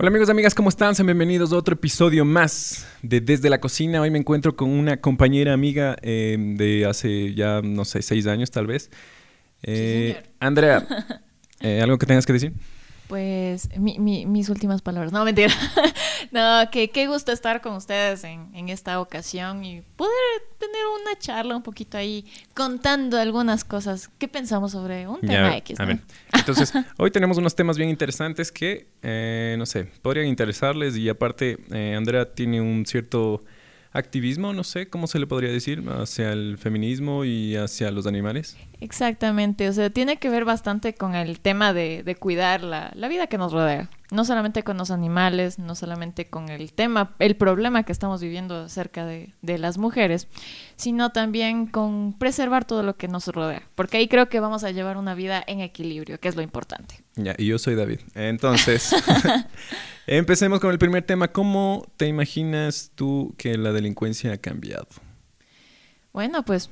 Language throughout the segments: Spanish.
Hola amigos y amigas, ¿cómo están? Sean bienvenidos a otro episodio más de Desde la Cocina. Hoy me encuentro con una compañera amiga eh, de hace ya, no sé, seis años tal vez. Eh. Andrea, eh, ¿algo que tengas que decir? Pues mi- mi- mis últimas palabras. No, mentira. no, que qué gusto estar con ustedes en, en esta ocasión y poder tener una charla un poquito ahí contando algunas cosas. ¿Qué pensamos sobre un tema Ya, X? a ¿no? ver. Entonces, hoy tenemos unos temas bien interesantes que, eh, no sé, podrían interesarles y aparte, eh, Andrea tiene un cierto activismo, no sé, ¿cómo se le podría decir? Hacia el feminismo y hacia los animales. Exactamente, o sea, tiene que ver bastante con el tema de, de cuidar la, la vida que nos rodea. No solamente con los animales, no solamente con el tema, el problema que estamos viviendo acerca de, de las mujeres, sino también con preservar todo lo que nos rodea. Porque ahí creo que vamos a llevar una vida en equilibrio, que es lo importante. Ya, y yo soy David. Entonces, empecemos con el primer tema. ¿Cómo te imaginas tú que la delincuencia ha cambiado? Bueno, pues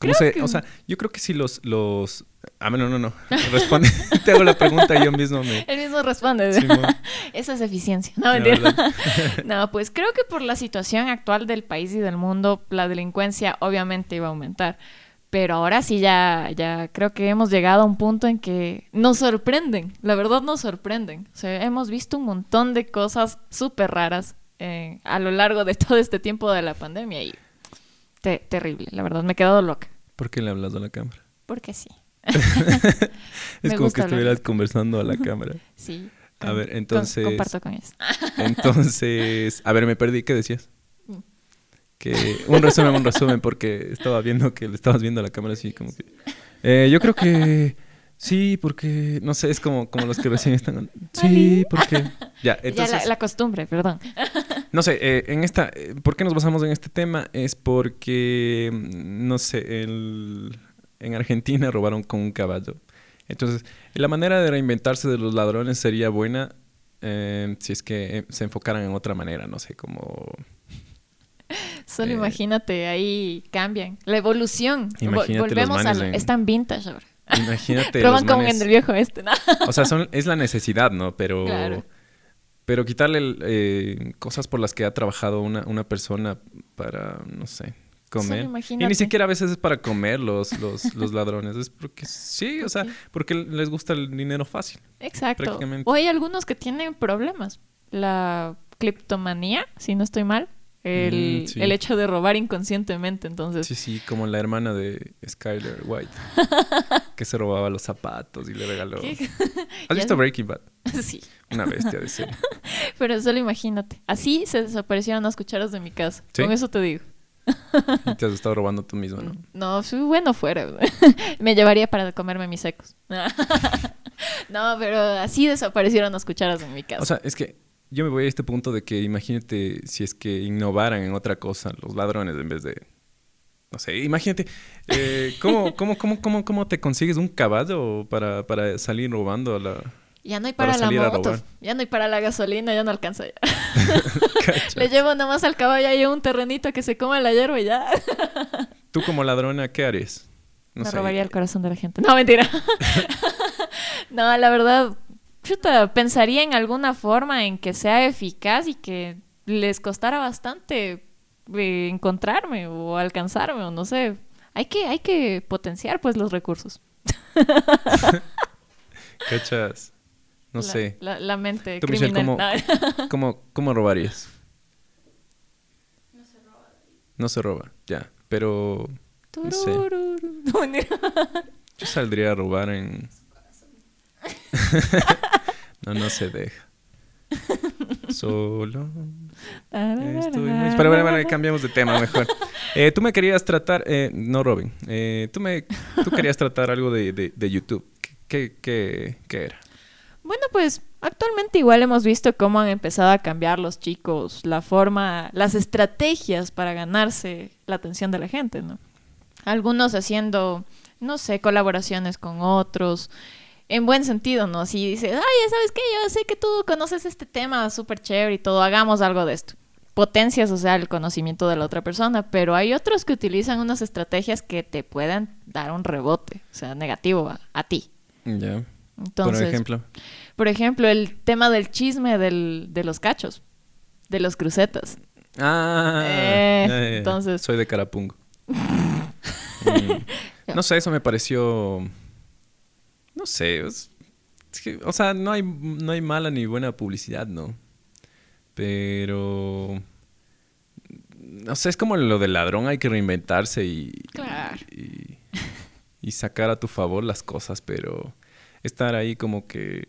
¿Cómo Creo se, que- O sea, yo creo que si los... los... Ah, no, no, no. Responde. te hago la pregunta yo mismo me... él mismo responde. Simón. Esa es eficiencia. No, mentira. No, pues creo que por la situación actual del país y del mundo, la delincuencia obviamente iba a aumentar. Pero ahora sí ya, ya creo que hemos llegado a un punto en que nos sorprenden. La verdad nos sorprenden. O sea, hemos visto un montón de cosas súper raras eh, a lo largo de todo este tiempo de la pandemia y te- terrible. La verdad, me he quedado loca. ¿Por qué le hablas a la cámara? Porque sí. Es como que hablar. estuvieras conversando a la cámara. Sí. A ver, Con- entonces- comparto con eso. Entonces, a ver, me perdí. ¿Qué decías? Mm. Que un resumen, un resumen, porque estaba viendo que le estabas viendo a la cámara así como que... Eh, yo creo que sí, porque, no sé, es como, como los que recién están... Sí, porque... Ya, entonces... ya la, la costumbre, perdón. No sé, eh, en esta, eh, ¿por qué nos basamos en este tema? Es porque, mm, no sé, el- en Argentina robaron con un caballo. Entonces, la manera de reinventarse de los ladrones sería buena eh, si es que eh, se enfocaran en otra manera, no sé, como... Solo Eh, imagínate, ahí cambian. La evolución. Vol- Imagínate los Volvemos manes a... en- Están vintage ahora. Imagínate Roban como manes- en el viejo este, ¿no? O sea, son, es la necesidad, ¿no? Pero... Claro. Pero quitarle eh, cosas por las que ha trabajado una, una persona para, no sé, comer. Y imagínate. ni siquiera a veces es para comer los, los, los ladrones. Es porque sí, o sea, Sí. porque les gusta el dinero fácil. Exacto. O hay algunos que tienen problemas. La criptomanía, si no estoy mal. El, Mm, sí. el hecho de robar inconscientemente, entonces. Sí, sí, como la hermana de Skyler White. que se robaba los zapatos y le regaló. ¿Qué? ¿Has visto Breaking Bad? sí. Una bestia de serie. Pero solo imagínate. Así se desaparecieron las cucharas de mi casa. ¿Sí? Con eso te digo. Y te has estado robando tú mismo, ¿no? No, sí, bueno, fuera. Me llevaría para comerme mis secos. no, pero así desaparecieron las cucharas en mi casa. O sea, es que yo me voy a este punto de que imagínate si es que innovaran en otra cosa los ladrones en vez de... No sé, imagínate, eh, ¿cómo, cómo, cómo, cómo, ¿cómo te consigues un caballo para, para salir robando a la... ya no hay para para, la moto, robar. ya no hay para la gasolina, ya no alcanza ya. Le llevo nomás al caballo ahí un terrenito que se coma la hierba y ya. Tú como ladrona, ¿qué harías? No Me sé. robaría el corazón de la gente. No, mentira. no, la verdad, chuta, pensaría en alguna forma en que sea eficaz y que les costara bastante eh, encontrarme o alcanzarme o no sé. Hay que, hay que potenciar pues los recursos. ¿Cachas? No La- sé. La, la mente Tú, Michelle, criminal. ¿cómo, No. cómo, cómo robarías? No se roba, ya. Pero No sé. Turururu. No, mentira. yo saldría a robar en... no, no se deja. Solo... Estoy muy- Pero bueno, bueno, cambiamos de tema mejor. Eh, tú me querías tratar, eh, no Robin, eh, tú me, tú querías tratar algo de, de, de YouTube. ¿Qué, qué, qué era? Bueno, pues actualmente igual hemos visto cómo han empezado a cambiar los chicos, la forma, las estrategias para ganarse la atención de la gente, ¿no? Algunos haciendo, no sé, colaboraciones con otros, en buen sentido, ¿no? Si dices, ay, ya sabes qué, yo sé que tú conoces este tema súper chévere y todo, hagamos algo de esto. Potencias, o sea, el conocimiento de la otra persona, pero hay otros que utilizan unas estrategias que te puedan dar un rebote, o sea, negativo a, a ti. Ya. Entonces, Por ejemplo. por ejemplo, el tema del chisme del, de los cachos, de los crucetas. Ah, Eh, entonces- Soy de Carapungo. Mm, No sé, eso me pareció... No sé, es- es que, o sea, no hay, no hay mala ni buena publicidad, ¿no? Pero... No sé, es como lo del ladrón, hay que reinventarse y, Claro. y, y sacar a tu favor las cosas, pero estar ahí como que...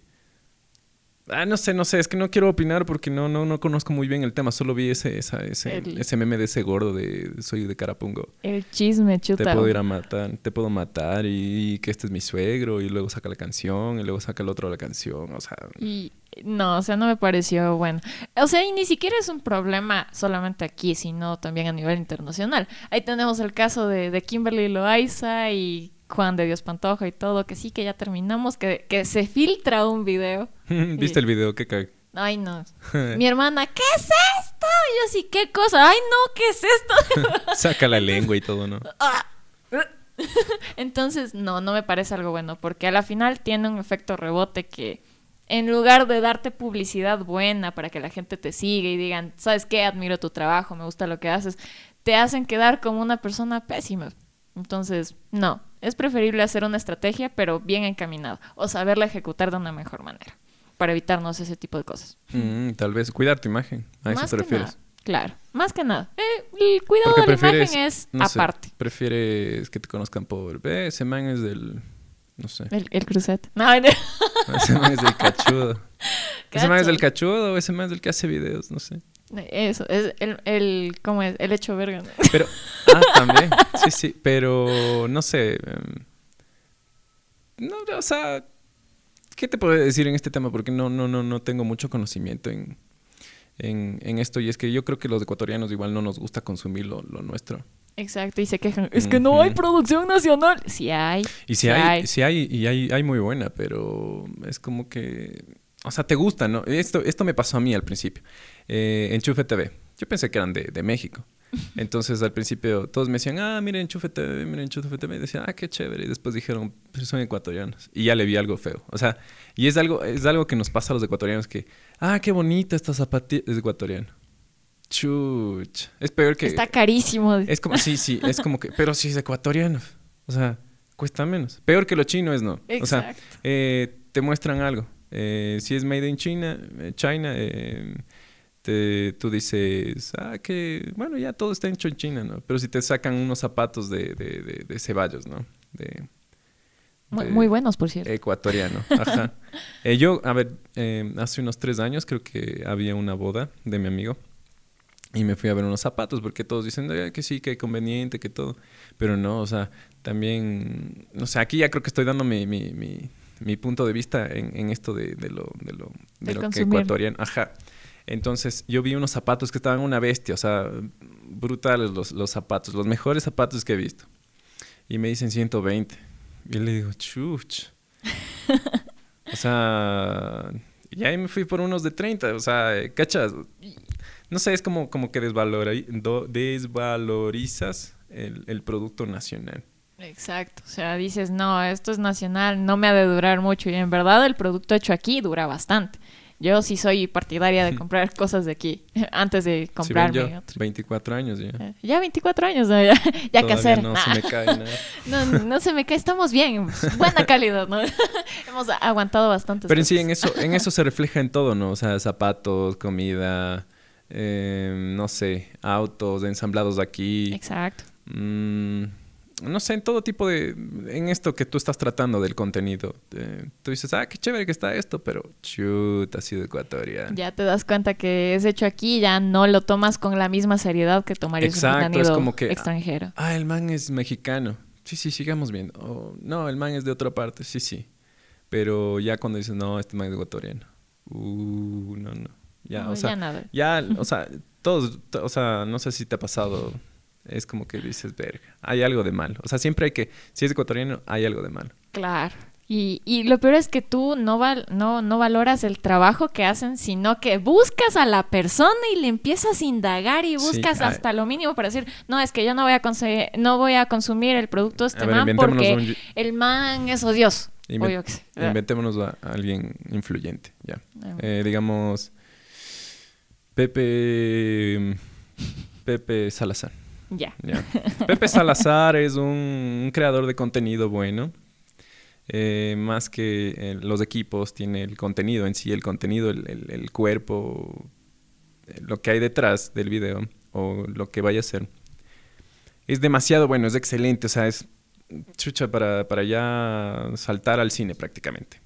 Ah, no sé, no sé, es que no quiero opinar porque no, no, no conozco muy bien el tema, solo vi ese, esa, ese, El- ese meme de ese gordo de soy de Carapungo. El chisme, Te chuta. puedo ir a matar, te puedo matar y, que este es mi suegro y luego saca la canción y luego saca el otro la canción, o sea... Y no, o sea, no me pareció bueno. O sea, y ni siquiera es un problema solamente aquí, sino también a nivel internacional. Ahí tenemos el caso de, de Kimberly Loaiza y Juan de Dios Pantoja y todo, que sí que ya terminamos, que, que se filtra un video. ¿Viste el video? ¿Qué cae? Ay, no. Mi hermana, ¿qué es esto? Y yo sí, ¿qué cosa? Ay, no, ¿qué es esto? Saca la lengua y todo, ¿no? Ah. Entonces, no, no me parece algo bueno, porque a la final tiene un efecto rebote que en lugar de darte publicidad buena para que la gente te siga y digan, ¿sabes qué? Admiro tu trabajo, me gusta lo que haces, te hacen quedar como una persona pésima. Entonces, no, es preferible hacer una estrategia, pero bien encaminada, o saberla ejecutar de una mejor manera, para evitarnos ese tipo de cosas. Mm, tal vez cuidar tu imagen, a eso Más te que refieres. nada, claro, más que nada. Eh, el cuidado Porque de la imagen es no sé, aparte. prefieres que te conozcan por, ve, ese man es del, no sé, El, el crucete. No, no. ese man es del cachudo. Ese man es del cachudo o ese man es del que hace videos, no sé. Eso, es el, el, ¿cómo es? El hecho verga. ¿no? Pero, ah, también, sí, sí, pero no sé. em, no, o sea, ¿qué te puedo decir en este tema? Porque no, no, no, no tengo mucho conocimiento en, en, en esto. Y es que yo creo que los ecuatorianos igual no nos gusta consumir lo, lo nuestro. Exacto, y se quejan. Es que no hay producción nacional. Sí hay. Y si hay, si hay, y hay, hay muy buena, pero es como que, o sea, te gusta, ¿no? Esto, esto me pasó a mí al principio. Eh, Enchufe TV. Yo pensé que eran de, de México. Entonces al principio todos me decían, ah, miren Enchufe TV, miren Enchufe TV. Y decían, ah, qué chévere. Y después dijeron, pero son ecuatorianos. Y ya le vi algo feo. O sea, y es algo, es algo que nos pasa a los ecuatorianos que, ah, qué bonita esta zapatilla. Es ecuatoriano. Chuch. Es peor que... Está carísimo. Es como, sí, sí, es como que, pero si es ecuatoriano, o sea, cuesta menos. Peor que lo chino es no. O sea, Exacto. eh, te muestran algo. Eh, si es made in China, eh, China, eh, te- tú dices, ah, que, bueno, ya todo está hecho en China, ¿no? Pero si te sacan unos zapatos de, de, de, de Ceballos, ¿no? De, Muy, buenos, por cierto. Ecuatoriano, ajá. Eh, yo, a ver, eh, hace unos tres años creo que había una boda de mi amigo y me fui a ver unos zapatos porque todos dicen "Eh, que sí, que conveniente, que todo. Pero no, o sea, también, no sé, aquí ya creo que estoy dando mi, mi, mi, mi punto de vista en, en esto de, de lo, de lo, de lo que ecuatoriano. Ajá. Entonces yo vi unos zapatos que estaban una bestia, o sea, brutales los, los zapatos, los mejores zapatos que he visto. Y me dicen 120. Y le digo, chuch. o sea, y ahí me fui por unos de 30, o sea, cachas. No sé, es como, como que desvalori- do- desvalorizas el, el producto nacional. Exacto. O sea, dices, no, esto es nacional, no me ha de durar mucho. Y en verdad el producto hecho aquí dura bastante. Yo sí soy partidaria de comprar cosas de aquí antes de comprarme yo, otro. 24 años ya. Eh, Ya 24 años, ¿no? ya, ya hacer. No Nah. se me cae nada. No, no se me cae, estamos bien, buena calidad, ¿no? Hemos aguantado bastante. Pero en sí, en eso, en eso se refleja en todo, ¿no? O sea, zapatos, comida, eh, no sé, autos ensamblados aquí. Exacto. Mm, no sé, en todo tipo de... En esto que tú estás tratando del contenido. eh, tú dices, ah, qué chévere que está esto, pero chuta, ha sido ecuatoriano. Ya te das cuenta que es hecho aquí, ya no lo tomas con la misma seriedad que tomarías Exacto, un es contenido como que- extranjero. Ah, el man es mexicano. Sí, sí, sigamos viendo. No, el man es de otra parte. Sí, sí. Pero ya cuando dices, no, este man es ecuatoriano. Uh, no, no. Ya, No, o sea, ya nada. Ya, o sea, todos, to- o sea, no sé si te ha pasado, es como que dices, verga, hay algo de malo. O sea, siempre hay que, si es ecuatoriano, hay algo de malo. Claro. Y, y lo peor es que tú no, val- no, no valoras el trabajo que hacen, sino que buscas a la persona y le empiezas a indagar y Sí, buscas hasta lo mínimo para decir, no, es que yo no voy a, no voy a consumir el producto de este ver, man porque un- el man es odioso. Inven- O yo qué sé. Ah, Inventémonos a, a alguien influyente, ya. ah, Eh, digamos, Pepe... Pepe Salazar. Ya. Pepe Salazar es un, un creador de contenido bueno. Eh, más que eh, los equipos, tiene el contenido en sí, el contenido, el, el- el cuerpo, eh, lo que hay detrás del video o lo que vaya a ser. Es demasiado bueno, es excelente, o sea, es chucha para, para ya saltar al cine prácticamente.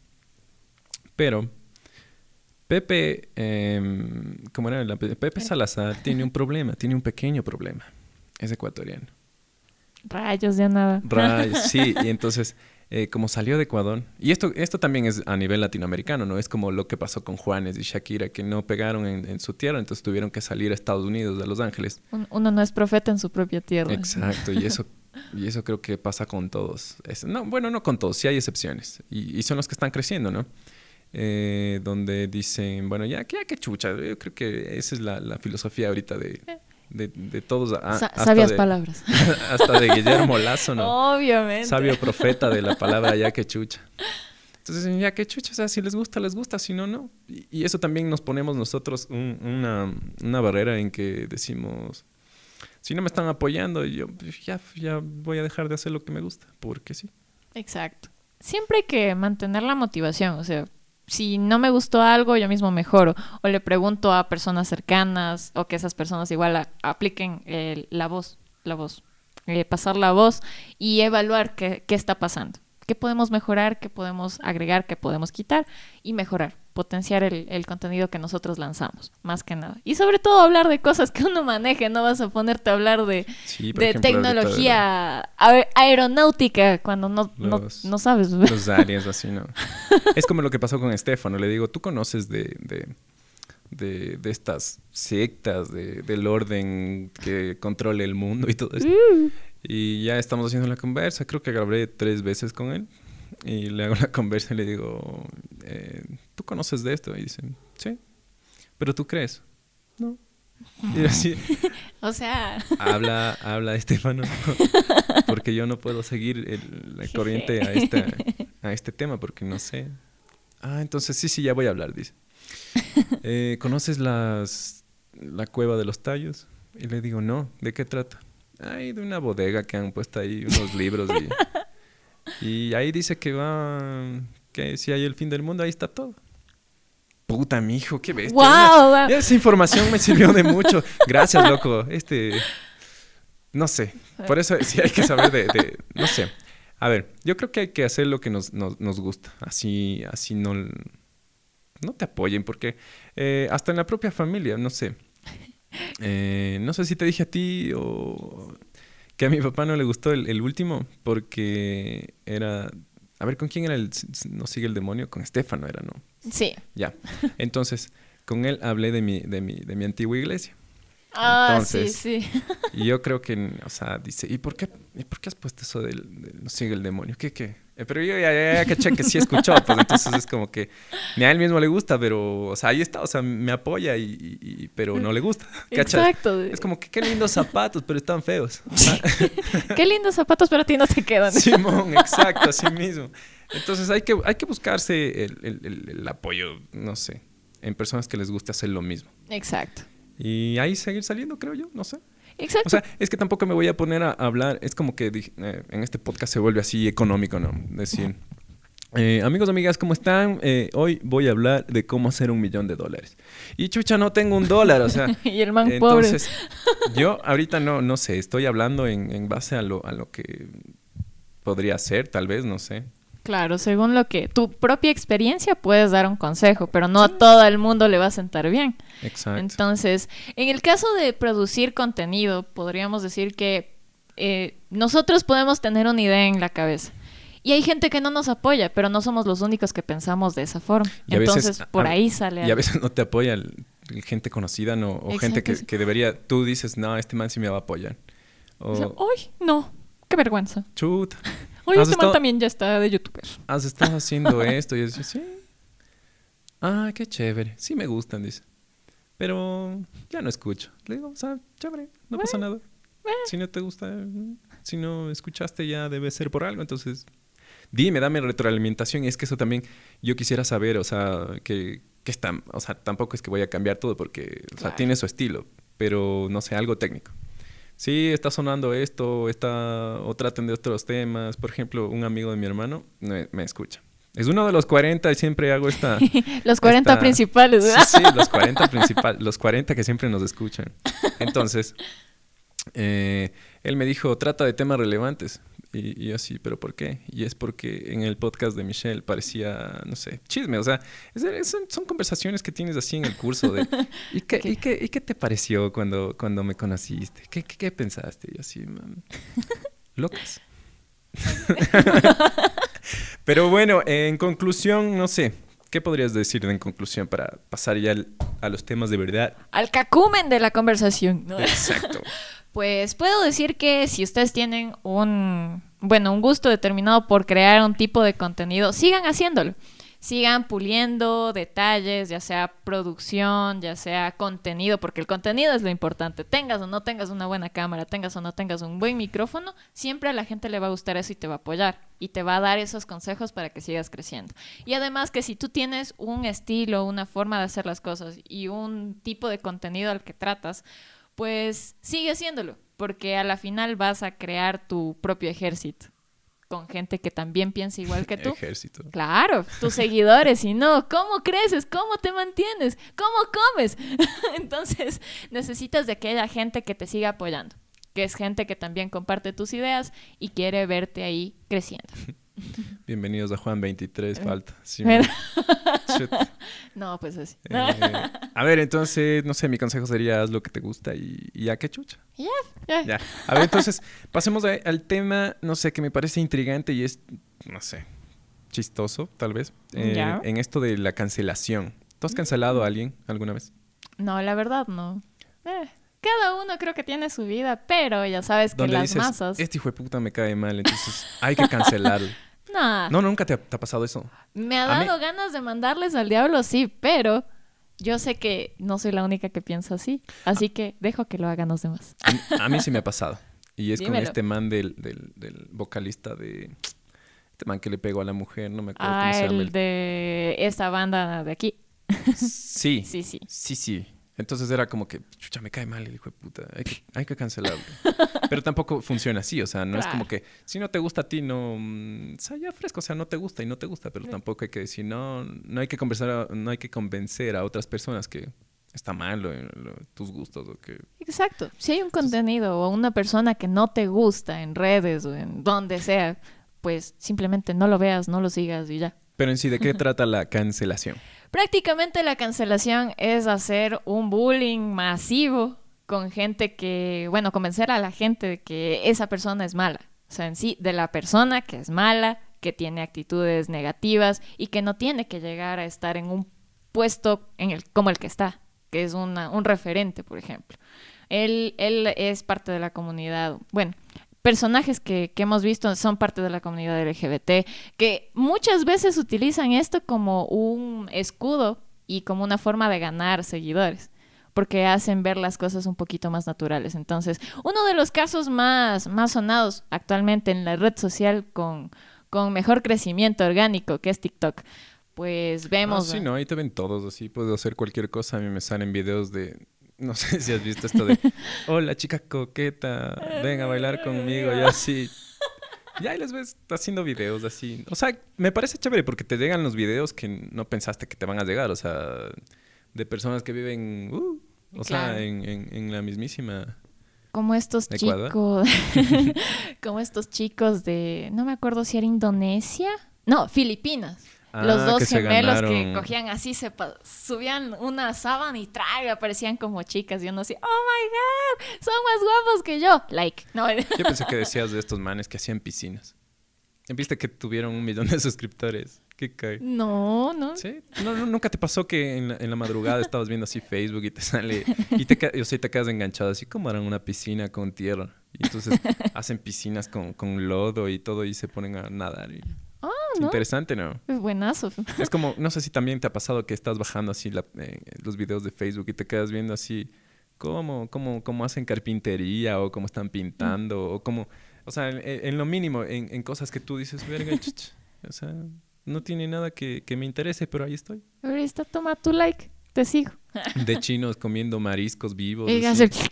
Pero Pepe, em, ¿cómo era? Pepe Salazar tiene un problema, tiene un pequeño problema. Es ecuatoriano. Rayos, ya nada. Right, sí, y entonces, eh, como salió de Ecuador, y esto, esto también es a nivel latinoamericano, ¿no? Es como lo que pasó con Juanes y Shakira, que no pegaron en, en su tierra, entonces tuvieron que salir a Estados Unidos, a Los Ángeles. Un- Uno no es profeta en su propia tierra. Exacto, y eso, y eso creo que pasa con todos. Es- no, bueno, no con todos, sí hay excepciones, y, y son los que están creciendo, ¿no? Eh, donde dicen, bueno, ya, ya que chucha, yo creo que esa es la, la filosofía ahorita de, de, de todos. a- Sa- hasta sabias de- palabras. hasta de Guillermo Lazo, ¿no? Obviamente. sabio profeta de la palabra ya que chucha. Entonces, ya que chucha, o sea, si les gusta, les gusta, si no, no. Y, y eso también nos ponemos nosotros un- una, una barrera en que decimos, si no me están apoyando, yo pues, ya, ya voy a dejar de hacer lo que me gusta, porque sí. Exacto. Siempre hay que mantener la motivación, o sea, si no me gustó algo, yo mismo mejoro. O le pregunto a personas cercanas o que esas personas igual apliquen eh, la voz, la voz, eh, pasar la voz y evaluar qué, qué está pasando. ¿Qué podemos mejorar? ¿Qué podemos agregar? ¿Qué podemos quitar? Y mejorar, potenciar el, el contenido que nosotros lanzamos, más que nada. Y sobre todo hablar de cosas que uno maneje, no vas a ponerte a hablar de, Sí, de ejemplo, tecnología aer- aeronáutica cuando no, no, Los- no sabes. Los aliens, así, ¿no? es como lo que pasó con Estefano. Le digo, tú conoces de, de, de, de estas sectas, de, del orden que controle el mundo y todo esto. Uh, Y ya estamos haciendo la conversa. Creo que grabé tres veces con él. Y le hago la conversa y le digo, eh, ¿tú conoces de esto? Y dice, sí. ¿Pero tú crees? No. Y así, o sea, habla, habla Estefano. porque yo no puedo seguir el- la corriente a, esta, a este tema porque no sé. Ah, entonces sí, sí, ya voy a hablar, dice. Eh, ¿Conoces las, la cueva de los tallos? Y le digo, no, ¿de qué trata? Ay, de una bodega que han puesto ahí unos libros y, y ahí dice que va, que si hay el fin del mundo, ahí está todo. Puta, mijo, qué bestia. wow, esa información me sirvió de mucho. Gracias, loco. Este, no sé. Por eso sí hay que saber de, de- no sé. A ver, yo creo que hay que hacer lo que nos, nos, nos gusta. Así, así no, no te apoyen, porque eh, hasta en la propia familia, no sé. Eh, no sé si te dije a ti o que a mi papá no le gustó el, el último, porque era, a ver, ¿con quién era el, no sigue el demonio? Con Estefano era, ¿no? Sí. Ya. Entonces, con él hablé de mi, de mi, de mi antigua iglesia. Ah, Entonces, sí, sí. Y yo creo que, o sea, dice, ¿y por qué, ¿y por qué has puesto eso del, del no sigue el demonio? ¿Qué, qué? Eh, pero yo ya, ya, ya caché que sí escuchó, pues entonces es como que ni a él mismo le gusta, pero, o sea, ahí está, o sea, me apoya, y, pero no le gusta. ¿cachai? Exacto. Es como que qué lindos zapatos, pero están feos. Qué lindos zapatos, pero a ti no te quedan. Simón, exacto, así mismo. Entonces hay que, hay que buscarse el, el- el- el apoyo, no sé, en personas que les guste hacer lo mismo. Exacto. Y ahí seguir saliendo, creo yo, no sé. Exacto. O sea, es que tampoco me voy a poner a hablar, es como que eh, en este podcast se vuelve así económico, ¿no? Decir, eh, amigos, amigas, ¿cómo están? Eh, hoy voy a hablar de cómo hacer un millón de dólares. Y chucha, no tengo un dólar, o sea... y el man pobre. Yo ahorita no, no sé, estoy hablando en, en base a lo, a lo que podría ser, tal vez, no sé. Claro, según lo que tu propia experiencia puedes dar un consejo, pero no a todo el mundo le va a sentar bien. Exacto. Entonces, en el caso de producir contenido, podríamos decir que eh, nosotros podemos tener una idea en la cabeza. Y hay gente que no nos apoya, pero no somos los únicos que pensamos de esa forma. Y a veces- Entonces, por a- ahí sale y a veces no te apoya el- el gente conocida, ¿no? O gente que, debería, tú dices, no, este man sí me va a apoyar. O, O sea, ¡Uy! No, qué vergüenza. chuta, Oye, ¿Has este man estado- también ya está de youtuber. has estado haciendo esto. Y yo decía, sí. Ah, qué chévere. Sí me gustan, dice. Pero ya no escucho. Le digo, o sea, chévere, no pasa nada. Si no te gusta, si no escuchaste ya debe ser por algo. Entonces, dime, dame retroalimentación. Y es que eso también yo quisiera saber, o sea, que, que está, o sea, tampoco es que voy a cambiar todo porque, o sea, Claro. tiene su estilo, pero no sé, algo técnico. Sí, está sonando esto, está, o traten de otros temas. Por ejemplo, un amigo de mi hermano me, me escucha. Es uno de los 40 y siempre hago esta... Los 40 esta- principales. Sí, sí, los 40 principal, los 40 que siempre nos escuchan. Entonces, eh, él me dijo, trata de temas relevantes. Y, y yo así, ¿pero por qué? Y es porque en el podcast de Michelle parecía, no sé, chisme. O sea, es- es- son, son conversaciones que tienes así en el curso de... ¿Y qué, y qué, y qué te pareció cuando, cuando me conociste? ¿Qué, qué, qué pensaste? Y así, "Mm, locas. Pero bueno, en conclusión, no sé, ¿qué podrías decir en conclusión para pasar ya al- a los temas de verdad? Al cacumen de la conversación. ¿no? Exacto. Pues puedo decir que si ustedes tienen un, bueno, un gusto determinado por crear un tipo de contenido, sigan haciéndolo. Sigan puliendo detalles, ya sea producción, ya sea contenido, porque el contenido es lo importante. Tengas o no tengas una buena cámara, tengas o no tengas un buen micrófono, siempre a la gente le va a gustar eso y te va a apoyar y te va a dar esos consejos para que sigas creciendo. Y además que si tú tienes un estilo, una forma de hacer las cosas y un tipo de contenido al que tratas, pues sigue haciéndolo, porque a la final vas a crear tu propio ejército con gente que también piensa igual que tú. Ejército. Claro, tus seguidores, y no, ¿cómo creces? ¿Cómo te mantienes? ¿Cómo comes? Entonces, necesitas de aquella gente que te siga apoyando, que es gente que también comparte tus ideas y quiere verte ahí creciendo. Bienvenidos a Juan 23, falta. Sí. No, pues así. Eh, a ver, entonces, no sé, mi consejo sería haz lo que te gusta y, y ya qué chucha. Ya, ya. Ya. A ver, entonces, pasemos a- al tema, no sé, que me parece intrigante y es, no sé, chistoso, tal vez, eh, en esto de la cancelación. ¿Tú has cancelado a alguien alguna vez? No, la verdad no. Eh, cada uno creo que tiene su vida, pero ya sabes que Donde las dices, masas... este hijo de puta me cae mal, entonces hay que cancelarlo. Nah. No, nunca te ha, te ha pasado eso. Me ha mí- dado ganas de mandarles al diablo, sí, pero yo sé que no soy la única que piensa así. Así que dejo que lo hagan los demás. A mí, a mí sí me ha pasado. Y es con Dímelo. este man del, del, del vocalista de... Este man que le pegó a la mujer, no me acuerdo Ah, cómo se llama. el de esta banda de aquí. Sí, Sí, sí. sí, sí. Entonces era como que, chucha, me cae mal el hijo de puta. Hay que, hay que cancelarlo. Pero tampoco funciona así, o sea, no es como que si no te gusta a ti, no. mm, O sea, ya fresco, o sea, no te gusta y no te gusta, pero tampoco hay que decir, no, no hay que conversar, a- no hay que convencer a otras personas que está mal lo- lo- tus gustos o que. Exacto. Si hay un contenido o una persona que no te gusta en redes o en donde sea, pues simplemente no lo veas, no lo sigas y ya. Pero en sí, ¿de qué trata la cancelación? Prácticamente la cancelación es hacer un bullying masivo con gente que, bueno, convencer a la gente de que esa persona es mala. O sea, en sí, de la persona que es mala, que tiene actitudes negativas y que no tiene que llegar a estar en un puesto en el, como el que está, que es una- un referente, por ejemplo. Él, él es parte de la comunidad, bueno, personajes que, que hemos visto son parte de la comunidad LGBT, que muchas veces utilizan esto como un escudo y como una forma de ganar seguidores, porque hacen ver las cosas un poquito más naturales. Entonces, uno de los casos más, más sonados actualmente en la red social con, con mejor crecimiento orgánico, que es TikTok, pues Ah, vemos... sí, no, ahí te ven todos, así puedo hacer cualquier cosa. A mí me salen videos de. No sé si has visto esto de. Hola, chica coqueta, ven a bailar conmigo, y así. Ya ahí les ves haciendo videos así. O sea, me parece chévere porque te llegan los videos que no pensaste que te van a llegar. O sea, de personas que viven. uh, o sea, en, en- en la mismísima. como estos Ecuador. chicos, como estos chicos de, no me acuerdo si era Indonesia, no, Filipinas. Los Ah, dos que gemelos que cogían así, se subían una sábana y traga, aparecían como chicas. Y uno así, oh my god, son más guapos que yo. Like, no, Yo pensé que decías de estos manes que hacían piscinas. Viste que tuvieron un millón de suscriptores. ¿Qué cae? no, no. Sí, no, no, nunca te pasó que en la, en la madrugada estabas viendo así Facebook y te sale y te, o sea, te quedas enganchado así como harán una piscina con tierra y entonces hacen piscinas con, con lodo y todo y se ponen a nadar. y- ¿no? Interesante, ¿no? Es buenazo. Es como, no sé si también te ha pasado que estás bajando así la- eh, los videos de Facebook y te quedas viendo así cómo, cómo, cómo hacen carpintería o cómo están pintando o cómo O sea, en, en lo mínimo, en, en cosas que tú dices, verga, chuch, o sea, no tiene nada que, que me interese, pero ahí estoy. Ahorita toma tu like, te sigo. De chinos comiendo mariscos vivos. Y así. hace-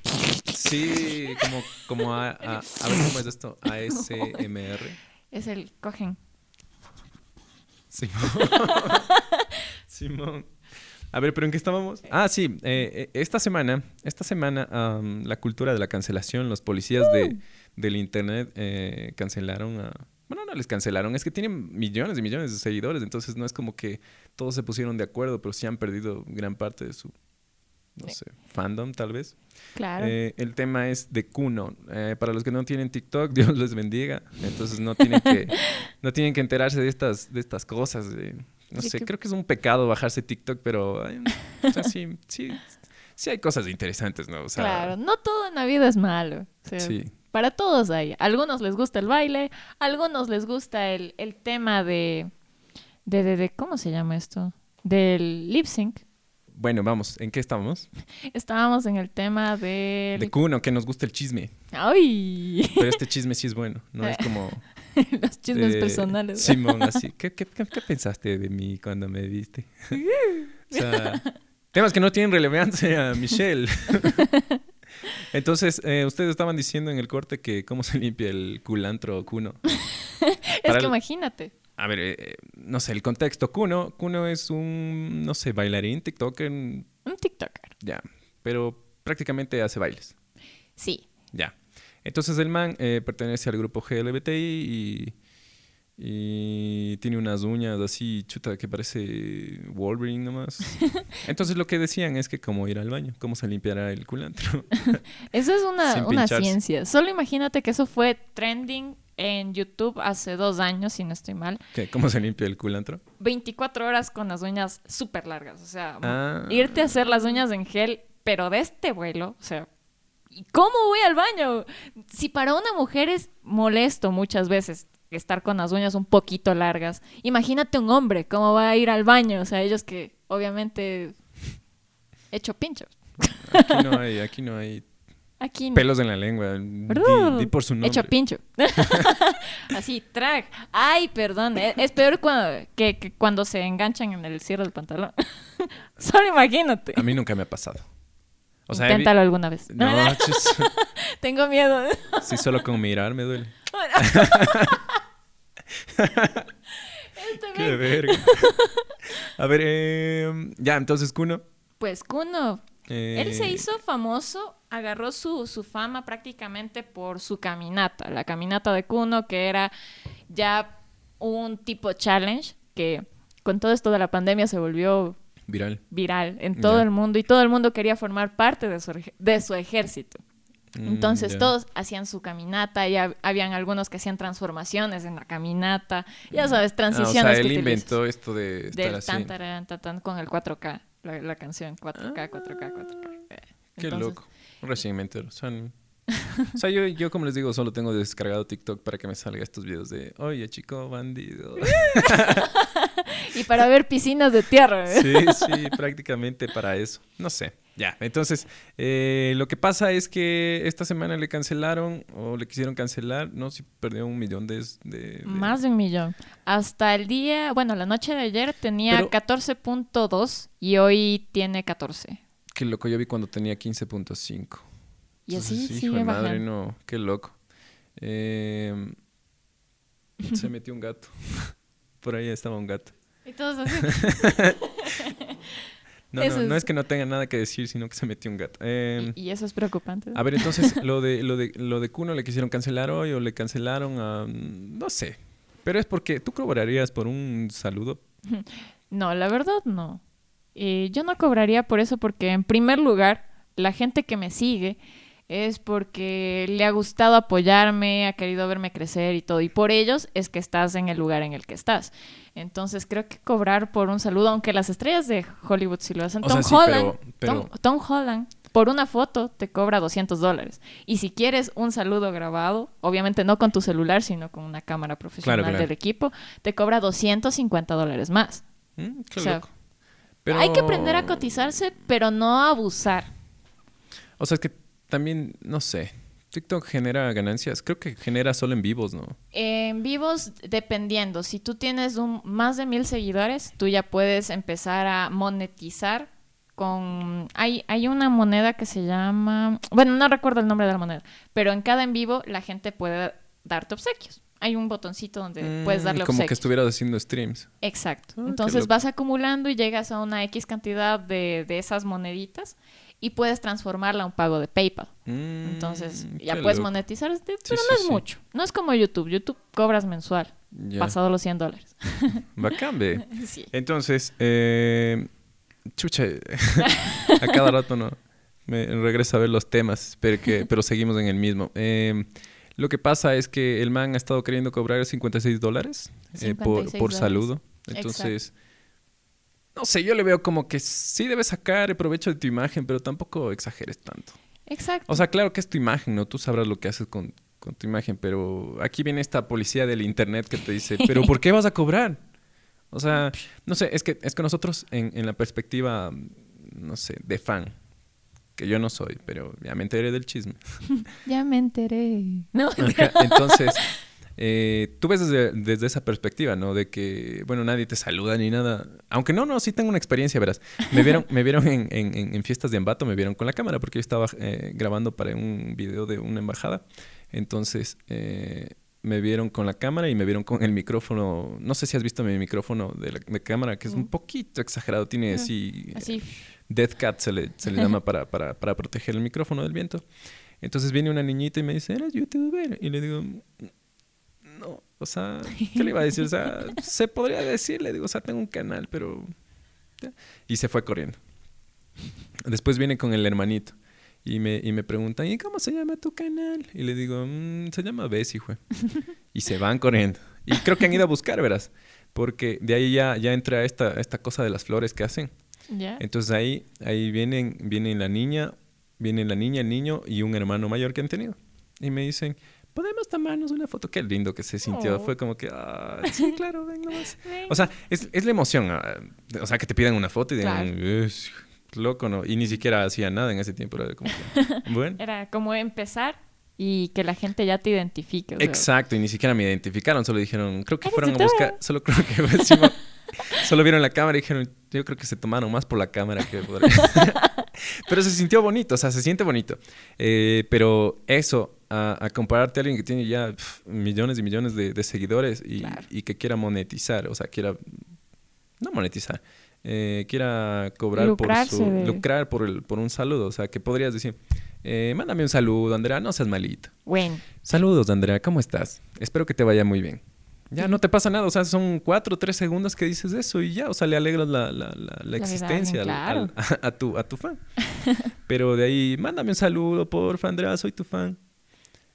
Sí, como, como a, a, a ver cómo es esto, ASMR. es el cogen. Simón. Simón. A ver, pero ¿en qué estábamos? Ah, sí. eh, eh, esta semana, esta semana, am, la cultura de la cancelación, los policías de, del internet eh, cancelaron a... Bueno, no les cancelaron, es que tienen millones y millones de seguidores, entonces no es como que todos se pusieron de acuerdo, pero sí han perdido gran parte de su, no Sí. sé, fandom tal vez. Claro. Eh, el tema es de Kuno. Eh, para los que no tienen TikTok, Dios les bendiga. Entonces no tienen que, no tienen que enterarse de estas, de estas cosas. no sé, que- creo que es un pecado bajarse TikTok, pero ay, o sea, sí, sí, sí hay cosas interesantes, ¿no? O sea, claro, no todo en la vida es malo. O sea, Sí. Para todos hay. Algunos les gusta el baile, algunos les gusta el, el tema de, de, de, de- ¿Cómo se llama esto? Del lip sync. Bueno, vamos, ¿en qué estábamos? Estábamos en el tema del... De Kuno, que nos gusta el chisme. ¡Ay! Pero este chisme sí es bueno, no es como... Los chismes personales. Simón, así. ¿Qué, qué, qué- qué pensaste de mí cuando me viste? o sea, temas que no tienen relevancia, Michelle. Entonces, eh, ustedes estaban diciendo en el corte que cómo se limpia el culantro Kuno. es para que el- imagínate. A ver, eh, no sé, el contexto. Kuno, Kuno es un, no sé, bailarín, TikToker, Un TikToker. ya. Pero prácticamente hace bailes. Sí. Ya. Entonces el man eh, pertenece al grupo GLBTI y, y tiene unas uñas así, chuta, que parece Wolverine nomás. Entonces lo que decían es que cómo ir al baño, cómo se limpiará el culantro. Eso es una, una ciencia. Solo imagínate que eso fue trending en YouTube hace dos años, si no estoy mal. ¿Qué? ¿Cómo se limpia el culantro? 24 horas con las uñas súper largas. O sea, Ah. irte a hacer las uñas en gel, pero de este vuelo, o sea, ¿y ¿cómo voy al baño? Si para una mujer es molesto muchas veces estar con las uñas un poquito largas, imagínate un hombre, ¿cómo va a ir al baño? O sea, ellos que obviamente hecho pincho. Aquí no hay, aquí no hay Aquí no. pelos en la lengua. Di, por su nombre. Hecho pincho. Así, track. Ay, perdón. Es, es peor cuando, que, que cuando se enganchan en el cierre del pantalón. Solo imagínate. A mí nunca me ha pasado. O sea, vi- alguna vez. No, chis, Tengo miedo. sí, solo con mirar me duele. Qué verga. A ver, eh, ya, entonces Kuno. Pues Kuno, eh, él se hizo famoso, agarró su, su fama prácticamente por su caminata. La caminata de Kuno, que era ya un tipo challenge que con todo esto de la pandemia se volvió Viral. viral en todo Ya. el mundo y todo el mundo quería formar parte de su, de su ejército. Mm, Entonces ya. todos hacían su caminata y hab- habían algunos que hacían transformaciones en la caminata. Ya sabes, Ah, o transiciones sea, que él utilizas. inventó esto de estar Del así. tan, tan, con el 4K, la, la canción 4K, 4K, 4K. Eh, Qué entonces- loco. Recién me entero. O sea, yo, yo, como les digo, solo tengo descargado TikTok para que me salga estos videos de, oye, chico, bandido. Y para ver piscinas de tierra. ¿eh? sí, sí, prácticamente para eso. No sé. Ya, entonces, eh, lo que pasa es que esta semana le cancelaron o le quisieron cancelar, no si perdió un millón de... de- de- Más de un millón. Hasta el día, bueno, la noche de ayer tenía Pero- 14.2 y hoy tiene 14. Qué loco, yo vi cuando tenía 15.5. Y así Entonces, sigue hijo de madre, bajando. no, qué loco. Eh, se metió un gato. Por ahí estaba un gato. Y todos así. No, Eso no, no es- es que no tenga nada que decir, sino que se metió un gato. Eh, y, y eso es preocupante. a ver, entonces, lo de, lo, de, lo de Kuno le quisieron cancelar hoy o le cancelaron a... No sé. Pero es porque tú cobrarías por un saludo. No, la verdad no. Eh, yo no cobraría por eso porque, en primer lugar, la gente que me sigue es porque le ha gustado apoyarme, ha querido verme crecer y todo. Y por ellos es que estás en el lugar en el que estás. Entonces creo que cobrar por un saludo, aunque las estrellas de Hollywood sí lo hacen, O Tom sea, sí, Holland, pero- pero- Tom, Tom Holland, por una foto te cobra 200 dólares. Y si quieres un saludo grabado, obviamente no con tu celular, sino con una cámara profesional claro. del equipo, te cobra 250 dólares más. Mm, Qué O sea, loco. Pero- Hay que aprender a cotizarse, pero no a abusar. O sea, es que también, no sé. TikTok genera ganancias. Creo que genera solo en vivos, ¿no? En vivos, dependiendo. Si tú tienes un, más de mil seguidores, tú ya puedes empezar a monetizar con... Hay, hay una moneda que se llama... Bueno, no recuerdo el nombre de la moneda, pero en cada en vivo la gente puede darte obsequios. Hay un botoncito donde puedes darle Mm, Como obsequios. que estuvieras haciendo streams. Exacto. Ah, Entonces vas acumulando y llegas a una X cantidad de, de esas moneditas y puedes transformarla a un pago de PayPal. Entonces Mm, ya qué puedes loco. monetizar, este, Sí, pero sí, no es mucho. No es como YouTube. YouTube cobras mensual, Ya. pasado los 100 dólares. Bacán, ve. Sí. Entonces, eh, chucha, a cada rato no. Me regreso a ver los temas, pero, que, pero seguimos en el mismo. Eh, lo que pasa es que el man ha estado queriendo cobrar 56 dólares eh, por, 56 por saludo. Entonces, no sé, yo le veo como que sí debes sacar el provecho de tu imagen, pero tampoco exageres tanto. Exacto. O sea, claro que es tu imagen, ¿no? Tú sabrás lo que haces con, con tu imagen, pero aquí viene esta policía del internet que te dice, ¿pero por qué vas a cobrar? O sea, no sé, es que, es que nosotros en, en la perspectiva, no sé, de fan, que yo no soy, pero ya me enteré del chisme. ya me enteré. No, Entonces, eh, tú ves desde, desde esa perspectiva, ¿no? De que, bueno, nadie te saluda ni nada. Aunque no, no, sí tengo una experiencia, verás. Me vieron, me vieron en, en- en- en fiestas de Ambato, me vieron con la cámara porque yo estaba eh, grabando para un video de una embajada. Entonces, eh, me vieron con la cámara y me vieron con el micrófono. No sé si has visto mi micrófono de, la, de cámara, que es un poquito exagerado. Tiene así... así. Death Cat se le, se le llama para, para, para proteger el micrófono del viento. Entonces viene una niñita y me dice, ¿eres youtuber? Y le digo, o sea, ¿qué le iba a decir? O sea, se podría decir, le digo, o sea, tengo un canal, pero... ya". Y se fue corriendo. Después viene con el hermanito y me, y me preguntan, ¿y cómo se llama tu canal? Y le digo, "Mm, se llama Bessie, güey. Y se van corriendo. Y creo que han ido a buscar, verás. Porque de ahí ya, ya entra esta, esta cosa de las flores que hacen. Ya. Entonces ahí, ahí vienen, viene la niña, viene la niña, el niño y un hermano mayor que han tenido. Y me dicen, ¿podemos tomarnos una foto? Qué lindo que se sintió. Oh. Fue como que, ah, sí, claro, ven nomás. O sea, es, es la emoción. ah, O sea, que te pidan una foto y digan, Claro. "Es loco, ¿no? Y ni siquiera hacía nada en ese tiempo. Era como que, bueno. Era como empezar y que la gente ya te identifique. o sea, Exacto, y ni siquiera me identificaron, solo dijeron, creo que ¿Eres fueron a buscar, solo creo que. solo vieron la cámara y dijeron, yo creo que se tomaron más por la cámara que por... pero se sintió bonito, o sea, se siente bonito. Eh, pero eso, a, a compararte a alguien que tiene ya pf, millones y millones de, de seguidores y, Claro. y que quiera monetizar, o sea, quiera, no monetizar, eh, quiera cobrar por su, de- lucrar por, el, por un saludo, o sea, que podrías decir, eh, mándame un saludo, Andrea, no seas malito. Bueno, Saludos, Andrea, ¿cómo estás? Espero que te vaya muy bien. Ya no te pasa nada, o sea, son cuatro o tres segundos que dices eso y ya, o sea, le alegras la, la, la- la existencia alguien, al- claro. al- a, tu, a tu fan. Pero de ahí, mándame un saludo, porfa, Andrea, soy tu fan.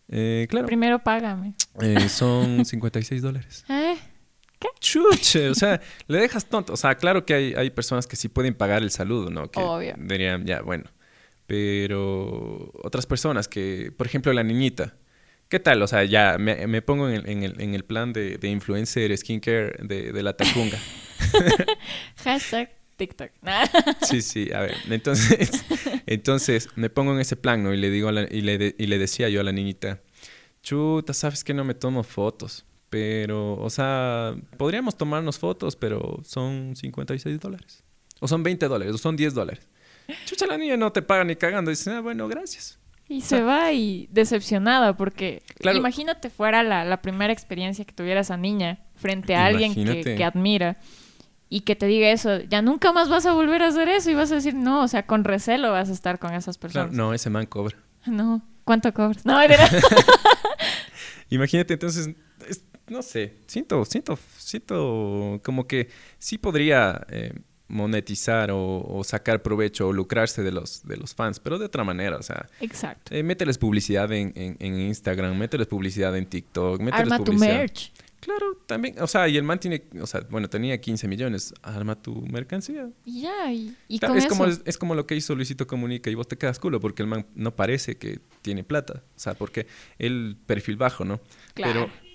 Eh, claro, primero págame. eh, son 56 dólares. ¿Eh? Chuche, o sea, le dejas tonto. O sea, claro que hay, hay personas que sí pueden pagar el saludo, ¿no? Que Obvio. dirían, ya, bueno. Pero otras personas que, por ejemplo, la niñita. ¿Qué tal? O sea, ya me, me pongo en el, en el, en el plan de, de influencer skincare de, de la Tacunga. Hashtag TikTok. Sí, sí, a ver. Entonces, entonces me pongo en ese plan, ¿no? Y le digo a la- y, le de- y le decía yo a la niñita, chuta, sabes que no me tomo fotos. Pero, o sea, podríamos tomarnos fotos, pero son 56 dólares. O son 20 dólares, o son 10 dólares. Chucha, la niña no te paga ni cagando. Dice, ah, bueno, gracias. Y se va y decepcionada porque Claro. imagínate fuera la, la primera experiencia que tuviera esa niña frente a alguien que, que admira y que te diga eso, ya nunca más vas a volver a hacer eso y vas a decir no, o sea, con recelo vas a estar con esas Claro, personas. no, ese man cobra. No, ¿cuánto cobras? No, era- Imagínate, entonces, es- no sé, siento, siento, siento como que sí podría eh, monetizar o, o sacar provecho o lucrarse de los, de los fans, pero de otra manera, o sea, Exacto. eh, mételes publicidad en, en, en Instagram, mételes publicidad en TikTok, mételes Arma tu merch. Claro, también, o sea, y el man tiene, o sea, bueno, tenía 15 millones, arma tu mercancía. Ya, y, y Claro, con es, eso. como, es, es como lo que hizo Luisito Comunica y vos te quedas culo porque el man no parece que tiene plata. O sea, porque el perfil bajo, ¿no? Claro. Pero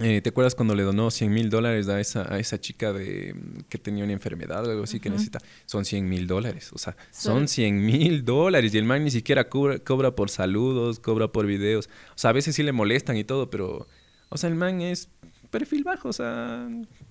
Eh, ¿Te acuerdas cuando le donó 100 mil dólares a esa, a esa chica de, que tenía una enfermedad o algo así que necesita? Son 100 mil dólares. O sea, Sí. son 100 mil dólares. Y el man ni siquiera cobra, cobra por saludos, cobra por videos. O sea, a veces sí le molestan y todo, pero... O sea, el man es perfil bajo, o sea,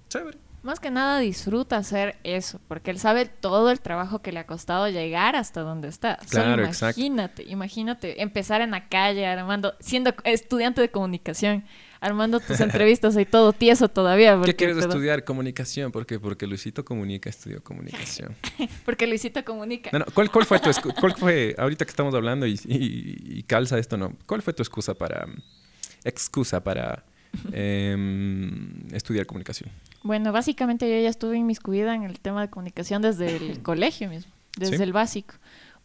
chévere. Más que nada disfruta hacer eso, porque él sabe todo el trabajo que le ha costado llegar hasta donde está. Claro, exacto. imagínate, imagínate empezar en la calle armando, siendo estudiante de comunicación, armando tus entrevistas y todo tieso todavía. Porque, ¿Qué quieres estudiar? Comunicación. ¿Por qué? Porque Luisito Comunica estudió comunicación. Porque Luisito comunica. No, no, ¿cuál, cuál fue tu cuál fue, ahorita que estamos hablando y, y- y calza esto, no? ¿Cuál fue tu excusa para, excusa para em, estudiar comunicación? Bueno, básicamente yo ya estuve inmiscuida en el tema de comunicación desde el colegio mismo, desde ¿Sí? el básico,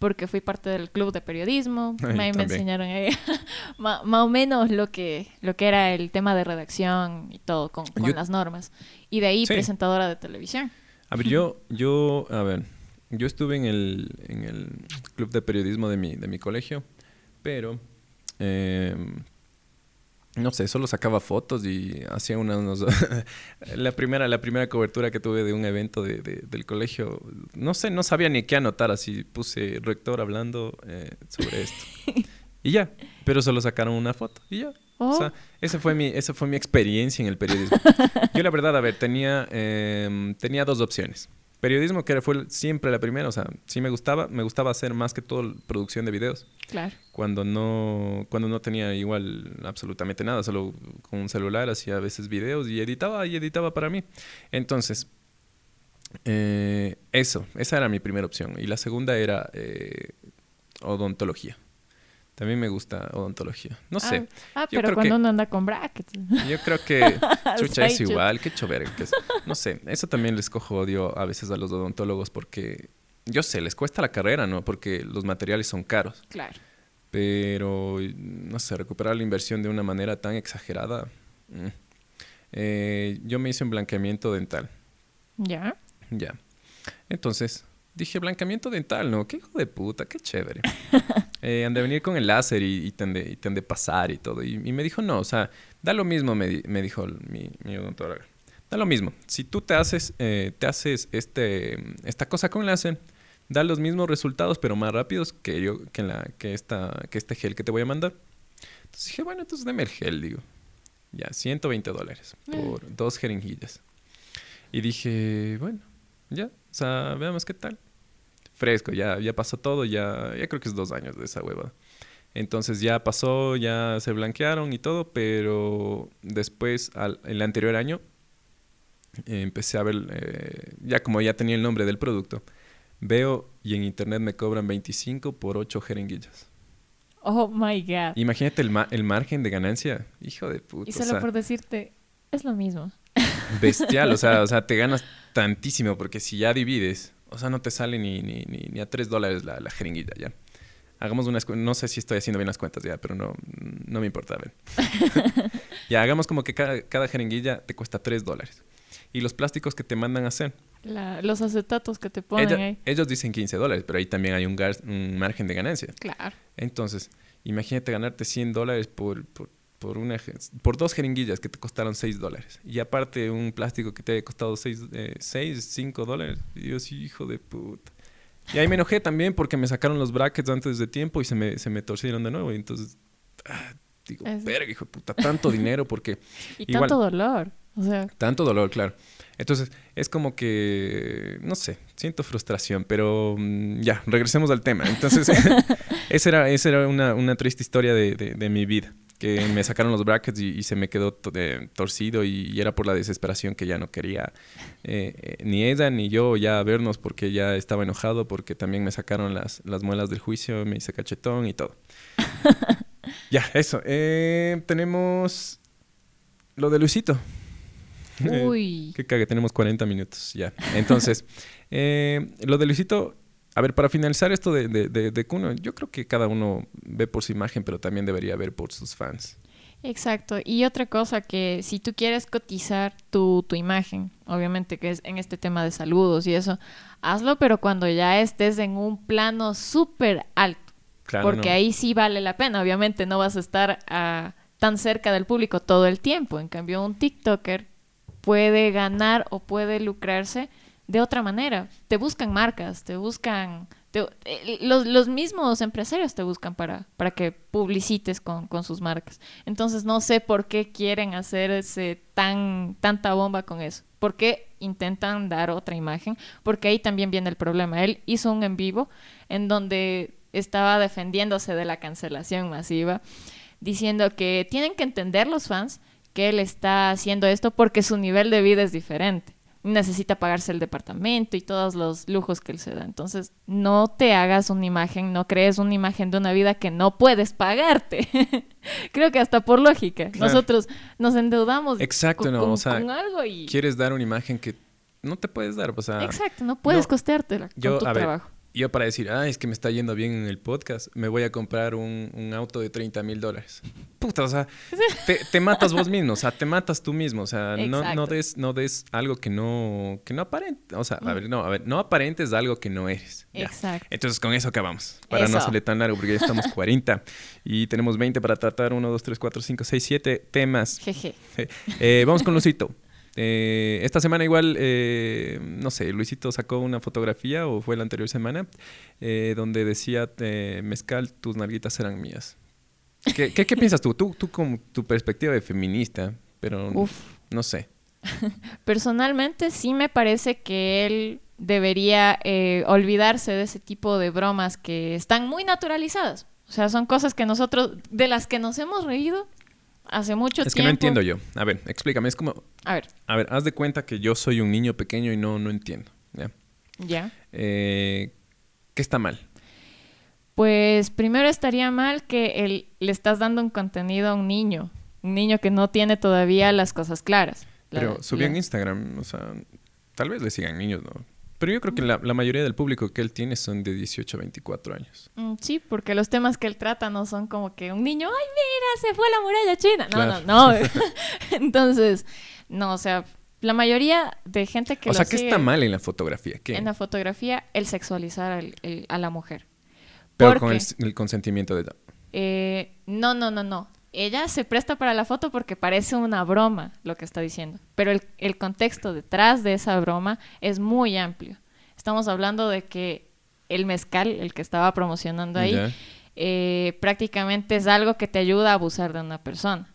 porque fui parte del club de periodismo, Ay, ahí me también. enseñaron ahí ma- más o menos lo que, lo que era el tema de redacción y todo con, con Yo- las normas. Y de ahí Sí. presentadora de televisión. A ver, yo, yo, a ver, yo estuve en el, en el club de periodismo de mi, de mi colegio, pero em, no sé, solo sacaba fotos y hacía una- unos... la, primera, la primera cobertura que tuve de un evento de- de- del colegio, no sé, no sabía ni qué anotar, así puse rector hablando eh, sobre esto. Y ya, pero solo sacaron una foto y ya. O Oh. sea, esa fue mi, esa fue mi experiencia en el periodismo. Yo la verdad, a ver, tenía, em, tenía dos opciones. Periodismo, que fue siempre la primera, o sea, sí me gustaba, me gustaba hacer más que todo producción de videos. Claro. Cuando no, cuando no tenía igual absolutamente nada, solo con un celular hacía a veces videos y editaba y editaba para mí. Entonces, eh, eso, esa era mi primera opción. Y la segunda era eh, odontología. También me gusta odontología. No sé. Ah, ah, Yo pero creo cuando que- uno anda con brackets. Yo creo que chucha es igual, qué chover. que es- No sé, eso también les cojo odio a veces a los odontólogos porque, yo sé, les cuesta la carrera, ¿no? Porque los materiales son caros. Claro. Pero, no sé, recuperar la inversión de una manera tan exagerada. mm. Eh, yo me hice un blanqueamiento dental, Ya. ya. Entonces, dije, blanqueamiento dental, ¿no? Qué hijo de puta, qué chévere. Eh, han de venir con el láser y, y te han de, y te han de pasar y todo. Y, y me dijo, no, o sea, da lo mismo, me, di- me dijo mi, mi odontóloga. Da lo mismo. Si tú te haces, eh, te haces este, esta cosa con láser, da los mismos resultados, pero más rápidos que yo, que, la, que, esta, que este gel que te voy a mandar. Entonces dije, bueno, entonces dame el gel, digo. Ya, 120 dólares por dos jeringuillas. Y dije, bueno, ya, o sea, veamos qué tal. Fresco, ya, ya pasó todo, ya, ya creo que es dos años de esa hueva. Entonces ya pasó, ya se blanquearon y todo, pero después, al, el anterior año, eh, empecé a ver, eh, ya como ya tenía el nombre del producto, veo y en internet me cobran 25 por 8 jeringuillas. Oh my God. Imagínate el, ma- el margen de ganancia, hijo de puta. Y o solo sea, por decirte, es lo mismo. Bestial, o sea, o sea, te ganas tantísimo porque si ya divides, o sea, no te sale ni, ni, ni, ni a 3 dólares la, la jeringuilla, ya. Hagamos unas no sé si estoy haciendo bien las cuentas ya, pero no, no me importa, a ver. ya, hagamos como que cada, cada jeringuilla te cuesta 3 dólares. Y los plásticos que te mandan a hacer, La- los acetatos que te ponen ella- ahí. ellos dicen 15 dólares, pero ahí también hay un, gar- un margen de ganancia. Claro. Entonces, imagínate ganarte 100 dólares por, por, por, una, por dos jeringuillas que te costaron 6 dólares. Y aparte un plástico que te haya costado 6, 6 5 dólares. Y yo sí, hijo de puta. Y ahí me enojé también porque me sacaron los brackets antes de tiempo y se me, se me torcieron de nuevo. Y entonces, ah, digo, Es- verga, hijo de puta, tanto dinero porque... Y Igual. tanto dolor. O sea, Tanto dolor, claro. Entonces, es como que, no sé, siento frustración, pero mm, ya, regresemos al tema. Entonces, esa era, esa era una, una triste historia de, de- de mi vida, que me sacaron los brackets y, y se me quedó to- eh, torcido y, y era por la desesperación que ya no quería eh, eh, ni ella ni yo ya vernos porque ya estaba enojado porque también me sacaron las, las muelas del juicio, me hice cachetón y todo. ya, eso. Eh, tenemos lo de Luisito. Uy. Qué cague, tenemos 40 minutos ya. Entonces, lo de Luisito, a ver, para finalizar esto de, de, de, de Kuno, yo creo que cada uno ve por su imagen, pero también debería ver por sus fans. Exacto. Y otra cosa que si tú quieres cotizar tu, tu imagen, obviamente que es en este tema de saludos y eso, hazlo, pero cuando ya estés en un plano súper alto. Claro, porque ¿no? ahí sí vale la pena. Obviamente no vas a estar a tan cerca del público todo el tiempo. En cambio, un TikToker puede ganar o puede lucrarse de otra manera. Te buscan marcas, te buscan... Eh, los, los, mismos empresarios te buscan para, para que publicites con, con, sus marcas. Entonces no sé por qué quieren hacer ese tan, tanta bomba con eso. ¿Por qué intentan dar otra imagen? Porque ahí también viene el problema. Él hizo un en vivo en donde estaba defendiéndose de la cancelación masiva, diciendo que tienen que entender los fans que él está haciendo esto porque su nivel de vida es diferente. Necesita pagarse el departamento y todos los lujos que él se da. Entonces, no te hagas una imagen, no crees una imagen de una vida que no puedes pagarte. Creo que hasta por lógica. Nosotros nos endeudamos Exacto, con, no, algo y... Quieres dar una imagen que no te puedes dar, o sea... Exacto, no puedes costeártela con tu trabajo yo para decir, ah, es que me está yendo bien en el podcast, me voy a comprar un, un auto de 30 mil dólares. Puta, o sea, te, te, matas vos mismo, o sea, te matas tú mismo, o sea, no, no, des, no des algo que no, que no aparente, o sea, a mm. ver, no, a ver, no aparentes algo que no eres. Exacto. Entonces, con eso acabamos, para no salir tan largo, porque ya estamos 40 y tenemos 20 para tratar, 1, 2, 3, 4, 5, 6, 7 temas. Jeje. Eh, vamos con Lucito. Eh, esta semana igual, eh, no sé, Luisito sacó una fotografía o fue la anterior semana eh, donde decía, Mezcal, tus nalguitas eran mías. ¿Qué, qué, piensas tú? tú? Tú con tu perspectiva de feminista, pero no sé. Personalmente sí me parece que él debería olvidarse de ese tipo de bromas que están muy naturalizadas. O sea, son cosas que nosotros, de las que nos hemos reído hace mucho tiempo. Es que no entiendo yo. A ver, explícame. Es como. A ver. A ver, haz de cuenta que yo soy un niño pequeño y no, no entiendo. ¿Ya? Ya. Eh, ¿Qué está mal? Pues primero estaría mal que le estás dando un contenido a un niño. Un niño que no tiene todavía las cosas claras. Pero subí en Instagram, o sea, tal vez le sigan niños, ¿no? Pero yo creo que la, mayoría del público que él tiene son de 18 a 24 años. Mm, sí, porque los temas que él trata no son como que un niño, ay, mira, se fue la muralla china. No, no, no. Entonces, no, o sea, la mayoría de gente que... O sea, ¿qué está mal en la fotografía? ¿Qué? En la fotografía, el sexualizar a la mujer. Pero con el, consentimiento de... Eh, no, no, no, no. Ella se presta para la foto porque parece una broma lo que está diciendo, pero el, contexto detrás de esa broma es muy amplio. Estamos hablando de que el mezcal, el que estaba promocionando ahí, eh, prácticamente es algo que te ayuda a abusar de una persona.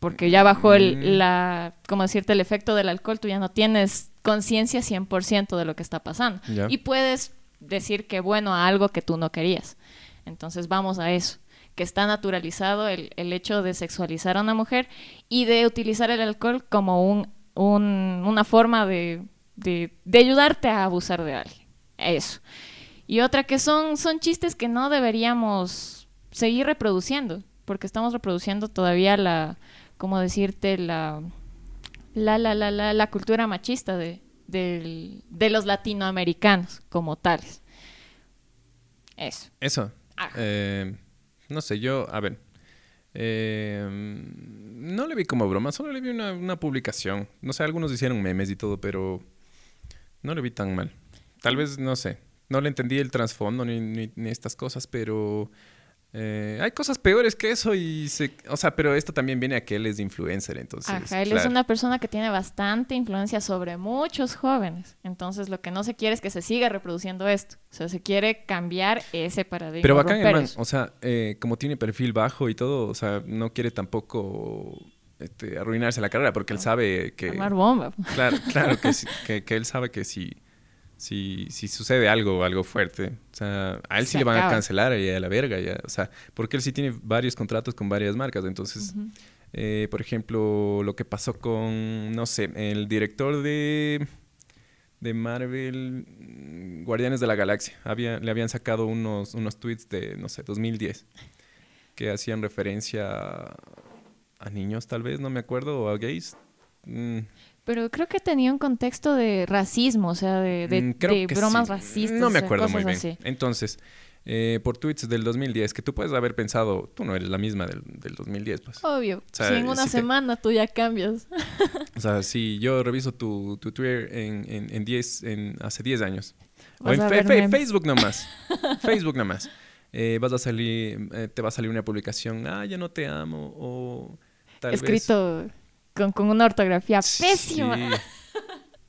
Porque ya bajo el, mm. la, como decirte, el efecto del alcohol, tú ya no tienes conciencia 100% de lo que está pasando. Y puedes decir que bueno a algo que tú no querías. Entonces vamos a eso que está naturalizado el, el, hecho de sexualizar a una mujer y de utilizar el alcohol como un, una forma de, de, ayudarte a abusar de alguien. Eso. Y otra que son, son chistes que no deberíamos seguir reproduciendo, porque estamos reproduciendo todavía la, como decirte, la, la, la, la, la, la cultura machista de, de, de los latinoamericanos como tales. Eso. Eso. Eh, no sé, yo, a ver. Eh, no le vi como broma, solo le vi una, una, publicación. No sé, algunos hicieron memes y todo, pero no le vi tan mal. Tal vez, no sé, no le entendí el trasfondo ni, ni estas cosas, pero eh, hay cosas peores que eso y se, o sea, pero esto también viene a que él es influencer, entonces. Ajá, él es una persona que tiene bastante influencia sobre muchos jóvenes. Entonces, lo que no se quiere es que se siga reproduciendo esto. O sea, se quiere cambiar ese paradigma. Pero bacán, hermano, o sea, eh, como tiene perfil bajo y todo, o sea, no quiere tampoco este, arruinarse la carrera porque él sabe que. Armar bomba. Claro, claro, que, que, que él sabe que si si, si sucede algo, algo fuerte, o sea, a él sí le van a cancelar y a la verga, ya, o sea, porque él sí tiene varios contratos con varias marcas, entonces, eh, por ejemplo, lo que pasó con, no sé, el director de, de Marvel, mm, Guardianes de la Galaxia, había, le habían sacado unos, unos tweets de, no sé, 2010, que hacían referencia a, niños tal vez, no me acuerdo, o a gays. Mm, pero creo que tenía un contexto de racismo, o sea, de, de, mm, bromas racistas. No me acuerdo muy bien. Entonces, eh, por tweets del 2010, que tú puedes haber pensado, tú no eres la misma del, del 2010, pues. Obvio. si en una semana tú ya cambias. o sea, si yo reviso tu, tu Twitter en, en, en, en hace 10 años. o en Facebook nomás. Facebook nomás. eh, vas a salir, eh, te va a salir una publicación, ah, ya no te amo, o tal vez... Escrito con, con una ortografía pésima.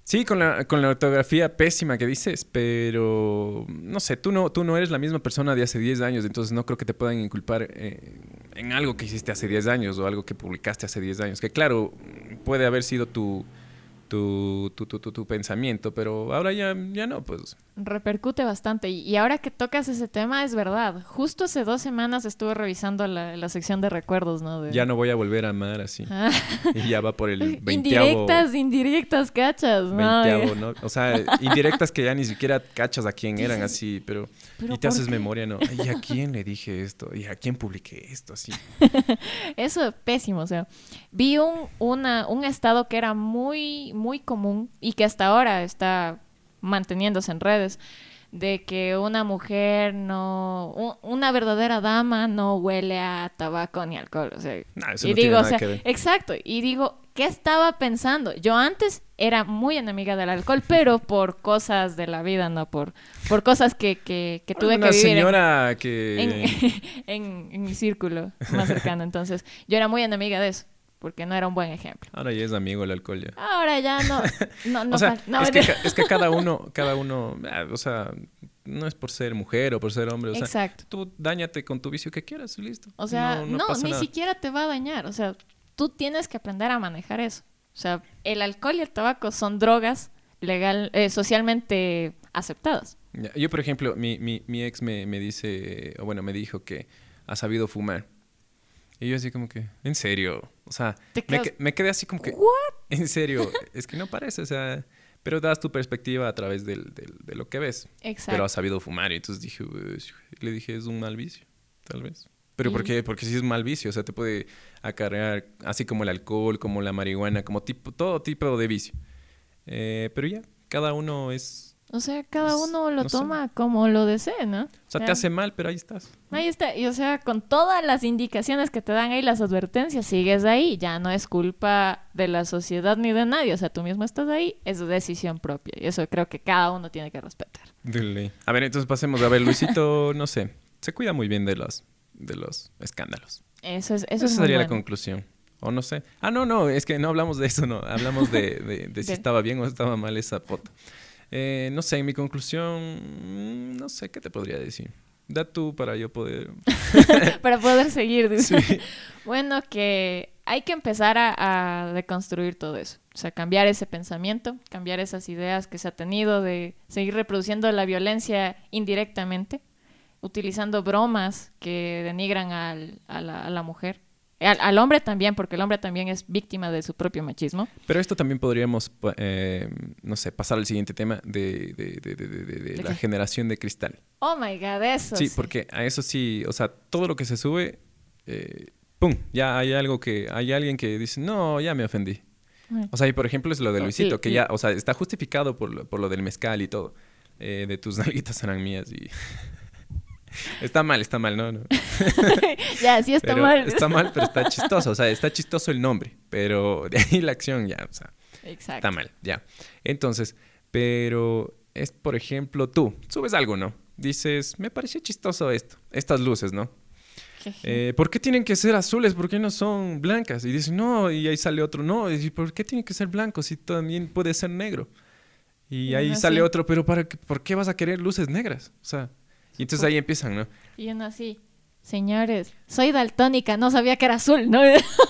Sí. Con la, con la ortografía pésima que dices, pero no sé, tú no, tú no eres la misma persona de hace 10 años, entonces no creo que te puedan inculpar eh, en algo que hiciste hace 10 años o algo que publicaste hace 10 años, que claro, puede haber sido tu, tu, tu, tu, tu, tu pensamiento, pero ahora ya, ya no, pues repercute bastante. Y, ahora que tocas ese tema, es verdad. Justo hace dos semanas estuve revisando la, la sección de recuerdos, ¿no? De- ya no voy a volver a amar así. Ah. Y ya va por el veinteavo. Indirectas, indirectas, cachas, ¿no? veinteavo, ¿no? O sea, indirectas que ya ni siquiera cachas a quién eran así, pero, ¿Pero y te haces qué? memoria, ¿no? ¿Y a quién le dije esto? ¿Y a quién publiqué esto? Así. Eso es pésimo, o sea, vi un, una, un estado que era muy, muy común y que hasta ahora está manteniéndose en redes, de que una mujer no, una verdadera dama no huele a tabaco ni alcohol, o sea, Nah, eso y no tiene digo, o nada sea, que ver. exacto, y digo, ¿qué estaba pensando? Yo antes era muy enemiga del alcohol, pero por cosas de la vida, no por, por cosas que, que, que tuve Una que vivir en- señora en, que... en, en mi círculo más cercano. Entonces, yo era muy enemiga de eso, porque no era un buen ejemplo. Ahora ya es amigo el alcohol ya. Ahora ya no. no, no o sea, no, es, que, es que cada uno, cada uno, ah, o sea, no es por ser mujer o por ser hombre, o sea, Exacto. tú dañate con tu vicio que quieras y listo. O sea, no, pasa ni nada. siquiera te va a dañar. O sea, tú tienes que aprender a manejar eso. O sea, el alcohol y el tabaco son drogas legal, eh, socialmente aceptadas. Yo, por ejemplo, mi, mi, mi ex me, me dice, o bueno, me dijo que ha sabido fumar. Y yo así como que, ¿en serio? O sea, me, que- me quedé así como que, ¿What? ¿en serio? es que no parece, o sea, pero das tu perspectiva a través del, del- de lo que ves. Exacto. Pero ha sabido fumar y entonces dije, le dije, es un mal vicio, tal vez. ¿Pero por qué? Porque sí es un mal vicio, o sea, te puede acarrear, así como el alcohol, como la marihuana, como tipo, todo tipo de vicio. Eh, pero ya, cada uno es... O sea, cada Pues, uno lo no sé. toma como lo desee, ¿no? O sea, te hace mal, pero ahí estás. Ahí está, y o sea, con todas las indicaciones que te dan ahí, las advertencias, sigues ahí, ya no es culpa de la sociedad ni de nadie, o sea, tú mismo estás ahí, es decisión propia, y eso creo que cada uno tiene que respetar. A ver, entonces pasemos. A ver, Luisito, no sé, se cuida muy bien de los, de los escándalos. Eso es, eso Esa es sería la conclusión. O no sé. Ah, no, no, es que no hablamos de eso, no. Hablamos de, de- de si estaba bien o estaba mal esa foto. Eh, no sé, en mi conclusión, mm, no sé qué te podría decir. Da tú para yo poder. Para poder seguir. dice. Sí. Bueno, que hay que empezar a, a deconstruir todo eso. O sea, cambiar ese pensamiento, cambiar esas ideas que se ha tenido de seguir reproduciendo la violencia indirectamente, utilizando bromas que denigran al- a, la, a la mujer. Al, al hombre también, porque el hombre también es víctima de su propio machismo. Pero esto también podríamos, eh, no sé, pasar al siguiente tema de, de- de- de- de- de- de ¿De la generación de cristal. Oh my god, eso. Sí, porque a eso sí, o sea, todo lo que se sube, eh, ¡pum! Ya hay algo que, hay alguien que dice, no, ya me ofendí. Ay. O sea, y por ejemplo es lo de Luisito, y- que y- ya, o sea, está justificado por lo, por lo del mezcal y todo. Eh, de tus nalguitas eran mías y... está mal, está mal, no, no. ya, sí está Pero mal. Está mal, pero está chistoso. O sea, está chistoso el nombre, pero de ahí la acción ya, o sea, Exacto. está mal, ya. Entonces, pero es, por ejemplo, tú subes algo, ¿no? Dices, me pareció chistoso esto, estas luces, ¿no? Eh, ¿Por qué tienen que ser azules? ¿Por qué no son blancas? Y dicen, no, y ahí sale otro, no, y ¿por qué tienen que ser blancos si también puede ser negro? Y Y ahí sale otro, pero para qué- ¿por qué vas a querer luces negras? O sea, y entonces ahí empiezan, ¿no? Y uno así, señores, soy daltónica, no sabía que era azul, ¿no?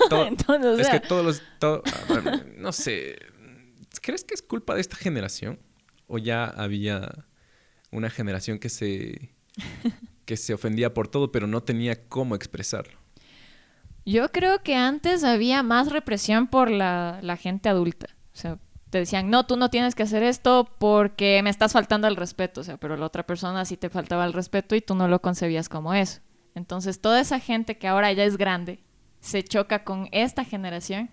Todo- Entonces, o es sea, que todos los, todo- ah, bueno, no sé, ¿crees que es culpa de esta generación? ¿O ya había una generación que se, que se ofendía por todo, pero no tenía cómo expresarlo? yo creo que antes había más represión por la, la gente adulta. O sea, te decían, no, tú no tienes que hacer esto porque me estás faltando el respeto. O sea, pero la otra persona sí te faltaba el respeto y tú no lo concebías como eso. Entonces, toda esa gente que ahora ya es grande se choca con esta generación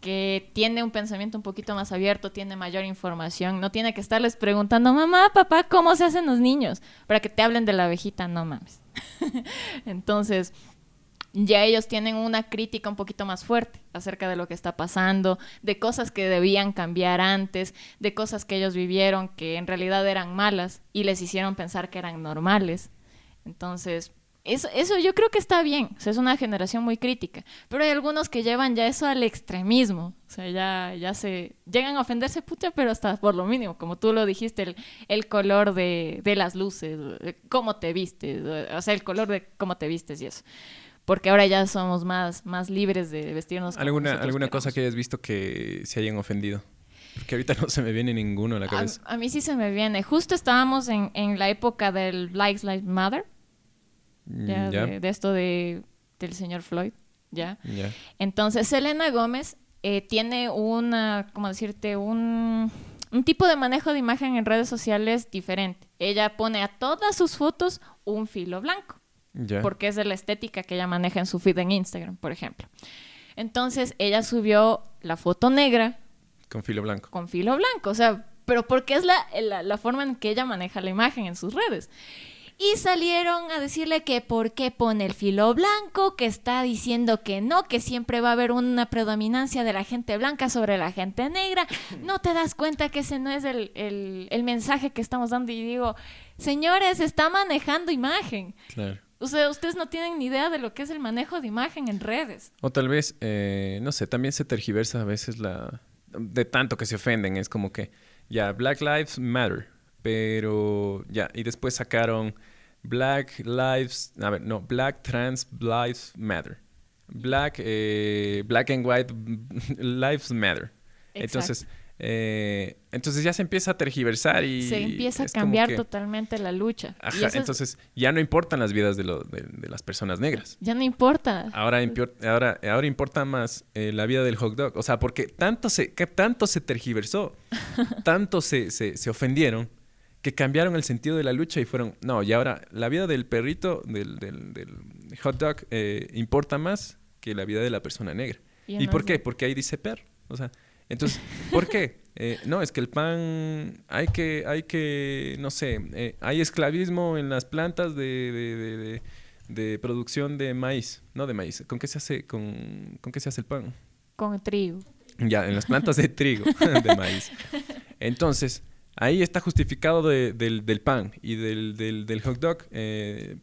que tiene un pensamiento un poquito más abierto, tiene mayor información, no tiene que estarles preguntando, mamá, papá, ¿cómo se hacen los niños? Para que te hablen de la abejita, no mames. Entonces, ya ellos tienen una crítica un poquito más fuerte acerca de lo que está pasando, de cosas que debían cambiar antes, de cosas que ellos vivieron que en realidad eran malas y les hicieron pensar que eran normales. Entonces, eso, eso yo creo que está bien, o es una generación muy crítica, pero hay algunos que llevan ya eso al extremismo, o sea, ya, ya se llegan a ofenderse pucha, pero hasta por lo mínimo, como tú lo dijiste, el, el color de, de, las luces, cómo te vistes, o sea, el color de cómo te vistes y eso. Porque ahora ya somos más, más libres de vestirnos. ¿Alguna, ¿alguna cosa que hayas visto que se hayan ofendido? Porque ahorita no se me viene ninguno a la cabeza. A, a mí sí se me viene. Justo estábamos en, en la época del Likes Like Mother Mm, ya, De, esto de, del señor Floyd, ¿ya? Entonces, Selena Gómez eh, tiene una, ¿cómo decirte? Un, un tipo de manejo de imagen en redes sociales diferente. Ella pone a todas sus fotos un filo blanco, porque es de la estética que ella maneja en su feed en Instagram, por ejemplo. Entonces, ella subió la foto negra. Con filo blanco. Con filo blanco, o sea, pero porque es la, la, la forma en que ella maneja la imagen en sus redes. Y salieron a decirle que por qué pone el filo blanco, que está diciendo que no, que siempre va a haber una predominancia de la gente blanca sobre la gente negra. No te das cuenta que ese no es el, el, mensaje que estamos dando. Y digo, señores, está manejando imagen. Claro. O sea, ustedes no tienen ni idea de lo que es el manejo de imagen en redes. O tal vez, eh, no sé, también se tergiversa a veces la... De tanto que se ofenden, es como que, ya, Black Lives Matter pero ya, y después sacaron Black Lives, a ver, no, Black Trans Lives Matter. Black, eh, Black and White Lives Matter. Entonces, eh, entonces ya se empieza a tergiversar y... Se empieza a cambiar totalmente la lucha. Ajá, entonces ya no importan las vidas de, las personas negras. Ya no importa. Ahora, ahora, ahora importa más eh, la vida del hot dog. O sea, porque tanto se, que tanto se tergiversó, tanto se, se, se ofendieron que cambiaron el sentido de la lucha y fueron, no, y ahora la vida del perrito, del, del, hot dog, eh, importa más que la vida de la persona negra. ¿Y, por qué? Porque ahí dice perro. O sea, entonces, ¿por qué? Eh, no, es que el pan, hay que, hay que, no sé, eh, hay esclavismo en las plantas de, de, producción de maíz, no de maíz. ¿Con qué se hace, con, con qué se hace el pan? Con trigo. Ya, en las plantas de trigo, de maíz. Entonces, Ahí está justificado del, del, pan y del, del, del hot dog. Eh,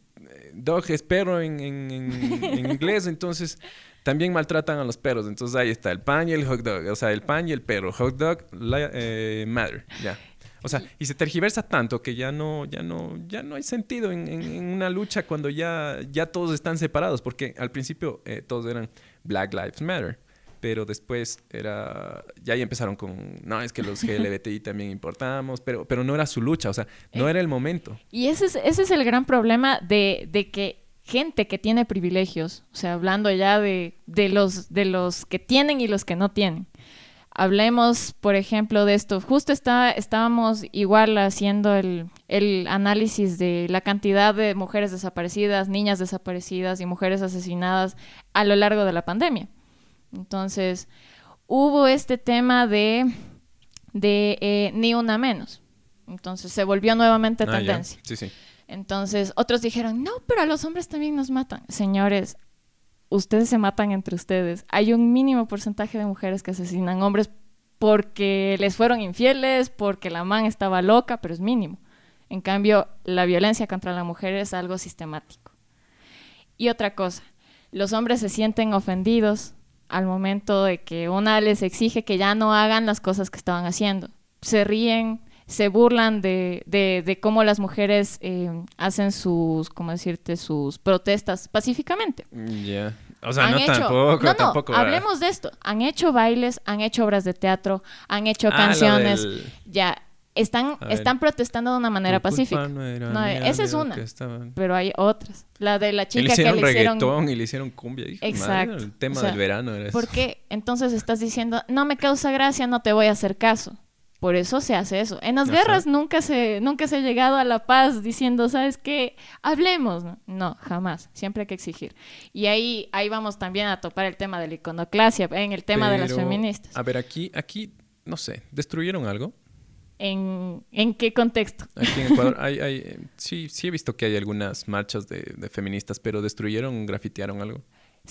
dog es perro en, en, en, inglés, entonces también maltratan a los perros. Entonces ahí está el pan y el hot dog. O sea, el pan y el perro. Hot dog, eh, matter. Ya. O sea, y se tergiversa tanto que ya no, ya no, ya no hay sentido en, en, una lucha cuando ya, ya todos están separados, porque al principio eh, todos eran Black Lives Matter pero después era, ya ahí empezaron con, no, es que los LGBTI también importamos, pero, pero no era su lucha, o sea, no eh, era el momento. Y ese es, ese es el gran problema de, de que gente que tiene privilegios, o sea, hablando ya de, de, los, de los que tienen y los que no tienen. Hablemos, por ejemplo, de esto. Justo está, estábamos igual haciendo el, el, análisis de la cantidad de mujeres desaparecidas, niñas desaparecidas y mujeres asesinadas a lo largo de la pandemia. Entonces, hubo este tema de, de eh, ni una menos. Entonces, se volvió nuevamente ah, tendencia. Sí, sí. Entonces, otros dijeron, no, pero a los hombres también nos matan. Señores, ustedes se matan entre ustedes. Hay un mínimo porcentaje de mujeres que asesinan hombres porque les fueron infieles, porque la man estaba loca, pero es mínimo. En cambio, la violencia contra la mujer es algo sistemático. Y otra cosa, los hombres se sienten ofendidos al momento de que una les exige que ya no hagan las cosas que estaban haciendo. Se ríen, se burlan de, de, cómo las mujeres eh, hacen sus, ¿cómo decirte?, sus protestas pacíficamente. Ya. O sea, no tampoco, no, tampoco. Hablemos de esto. Han hecho bailes, han hecho obras de teatro, han hecho ah, canciones. Ya, están, están protestando de una manera pacífica. No, esa es una. Pero hay otras. La de la chica que le hicieron reggaetón y le hicieron cumbia. Exacto. el tema del verano era eso. ¿Por qué? Entonces estás diciendo, no me causa gracia, no te voy a hacer caso. Por eso se hace eso. En las guerras nunca se, nunca se ha llegado a la paz diciendo, ¿sabes qué? Hablemos. No, jamás. Siempre hay que exigir. Y ahí, ahí vamos también a topar el tema de la iconoclasia, en el tema de las feministas. A ver, aquí, aquí, no sé, ¿destruyeron algo? ¿En, ¿En, qué contexto? Aquí en Ecuador hay, hay, sí, sí he visto que hay algunas marchas de, de feministas, pero ¿destruyeron, grafitearon algo?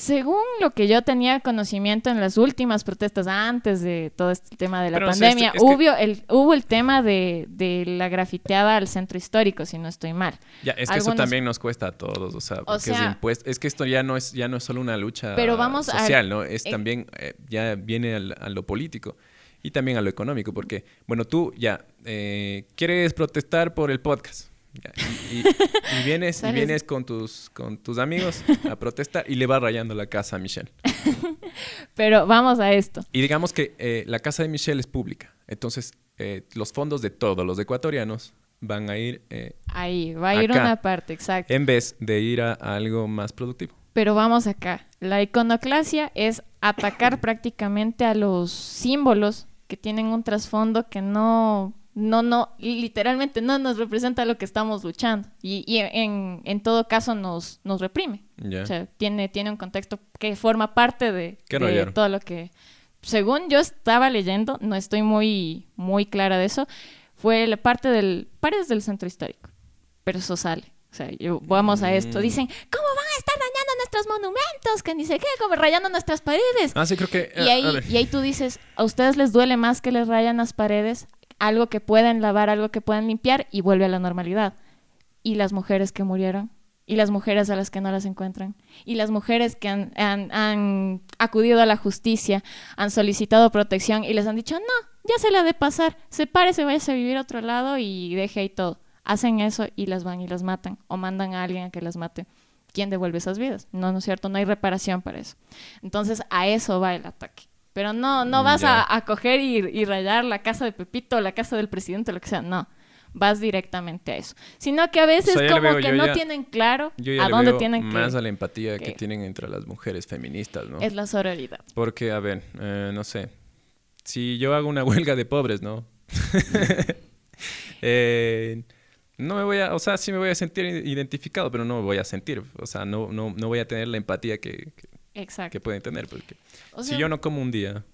Según lo que yo tenía conocimiento en las últimas protestas antes de todo este tema de la Pero, o sea, pandemia, que- hubo, el, hubo el tema de, de la grafiteada al centro histórico, si no estoy mal. Ya, es que eso también nos cuesta a todos, o sea, porque es impuesto. Es que esto ya no es, ya no es solo una lucha Pero vamos a- social, ¿no? Es eh, también, eh, ya viene al- a lo político y también a lo económico, porque, bueno, tú ya eh, quieres protestar por el podcast. Y, y- y vienes, y vienes con tus, con tus amigos a protestar y le vas rayando la casa a Michelle. Pero vamos a esto. Y digamos que eh, la casa de Michelle es pública. Entonces, eh, los fondos de todos los ecuatorianos van a ir eh, Ahí, va a ir Acá. una parte, exacto. en vez de ir a, a algo más productivo. Pero vamos acá. La iconoclasia es atacar prácticamente a los símbolos que tienen un trasfondo que no, no, no, literalmente no nos representa lo que estamos luchando. Y, y en, en todo caso nos, nos reprime. O sea, tiene, tiene un contexto que forma parte de, ¿Qué de todo lo que... Según yo estaba leyendo, no estoy muy, muy clara de eso, fue la parte del... Paredes del centro histórico. Pero eso sale. O sea, yo, vamos a esto. Mm. Dicen, ¿cómo van a estar dañando nuestros monumentos? Que ni sé qué, como rayando nuestras paredes. Ah, sí, creo que... Y ah, ahí, y ahí tú dices, ¿a ustedes les duele más que les rayan las paredes? Algo que pueden lavar, algo que pueden limpiar y vuelve a la normalidad. ¿Y las mujeres que murieron? ¿Y las mujeres a las que no las encuentran? ¿Y las mujeres que han acudido a la justicia, han solicitado protección y les han dicho, no, ya se la de pasar, sepárese, váyase a vivir a otro lado y deje ahí todo? Hacen eso y las van y las matan o mandan a alguien a que las mate. ¿Quién devuelve esas vidas? No, no es cierto, no hay reparación para eso. Entonces a eso va el ataque. Pero no, no vas Ya. a, a coger y, y rayar la casa de Pepito, la casa del presidente, lo que sea. No, vas directamente a eso. Sino que a veces O sea, ya le como veo, que no ya- tienen claro Yo ya a dónde veo tienen más que... a la empatía que, que- tienen entre las mujeres feministas, ¿no? Es la sororidad. Porque, a ver, eh, no sé. Si yo hago una huelga de pobres, ¿no? Eh, no me voy a... O sea, sí me voy a sentir identificado, pero no me voy a sentir. O sea, no, no, no voy a tener la empatía que, que, Exacto. que pueden tener. Porque O si yo no como un día,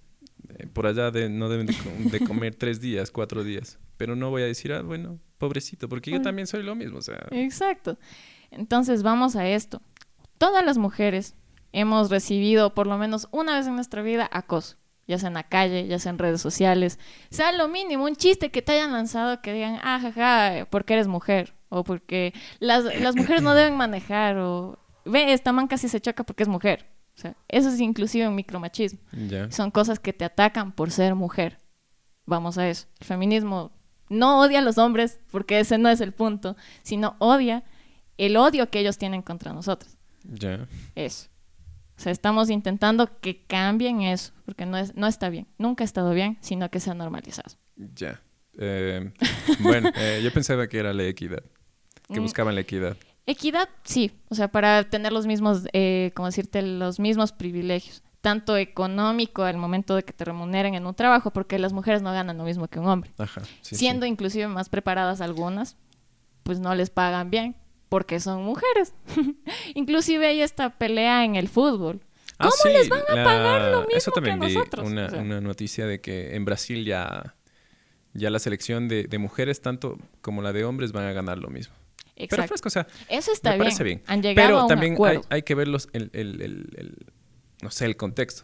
eh, por allá de, no deben de, co- de comer tres días, cuatro días. Pero no voy a decir, ah, bueno, pobrecito, porque yo también soy lo mismo. O sea, Exacto. Entonces vamos a esto. Todas las mujeres hemos recibido por lo menos una vez en nuestra vida acoso, ya sea en la calle, ya sea en redes sociales, sea lo mínimo, un chiste que te hayan lanzado que digan, ah, jaja, porque eres mujer, o porque las, las mujeres no deben manejar, o ve, esta man casi se choca porque es mujer. O sea, eso es inclusive un micromachismo. ya. Son cosas que te atacan por ser mujer. Vamos a eso. El feminismo no odia a los hombres, porque ese no es el punto, sino odia el odio que ellos tienen contra nosotros. Ya. Eso. O sea, estamos intentando que cambien eso, porque no, es, no está bien. Nunca ha estado bien, sino que se ha normalizado. Ya. Eh, bueno, eh, yo pensaba que era la equidad, que Mm. buscaban la equidad. Equidad, sí. O sea, para tener los mismos, eh, como decirte, los mismos privilegios. Tanto económico al momento de que te remuneren en un trabajo, porque las mujeres no ganan lo mismo que un hombre. Ajá. sí, siendo sí. inclusive más preparadas algunas, pues no les pagan bien porque son mujeres. inclusive hay esta pelea en el fútbol. Ah, ¿Cómo sí, les van a pagar lo mismo Eso también que vi nosotros? Una, O sea. una noticia de que en Brasil ya, ya la selección de, de mujeres, tanto como la de hombres, van a ganar lo mismo. Pero fresco, o sea, Eso está me bien. parece bien. Han llegado Pero a un también hay, acuerdo. hay que verlos el, el- el- el- no sé, el contexto.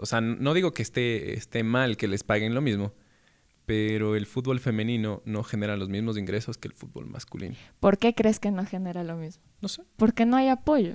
O sea, no digo que esté, esté mal que les paguen lo mismo, pero el fútbol femenino no genera los mismos ingresos que el fútbol masculino. ¿Por qué crees que no genera lo mismo? No sé. Porque no hay apoyo.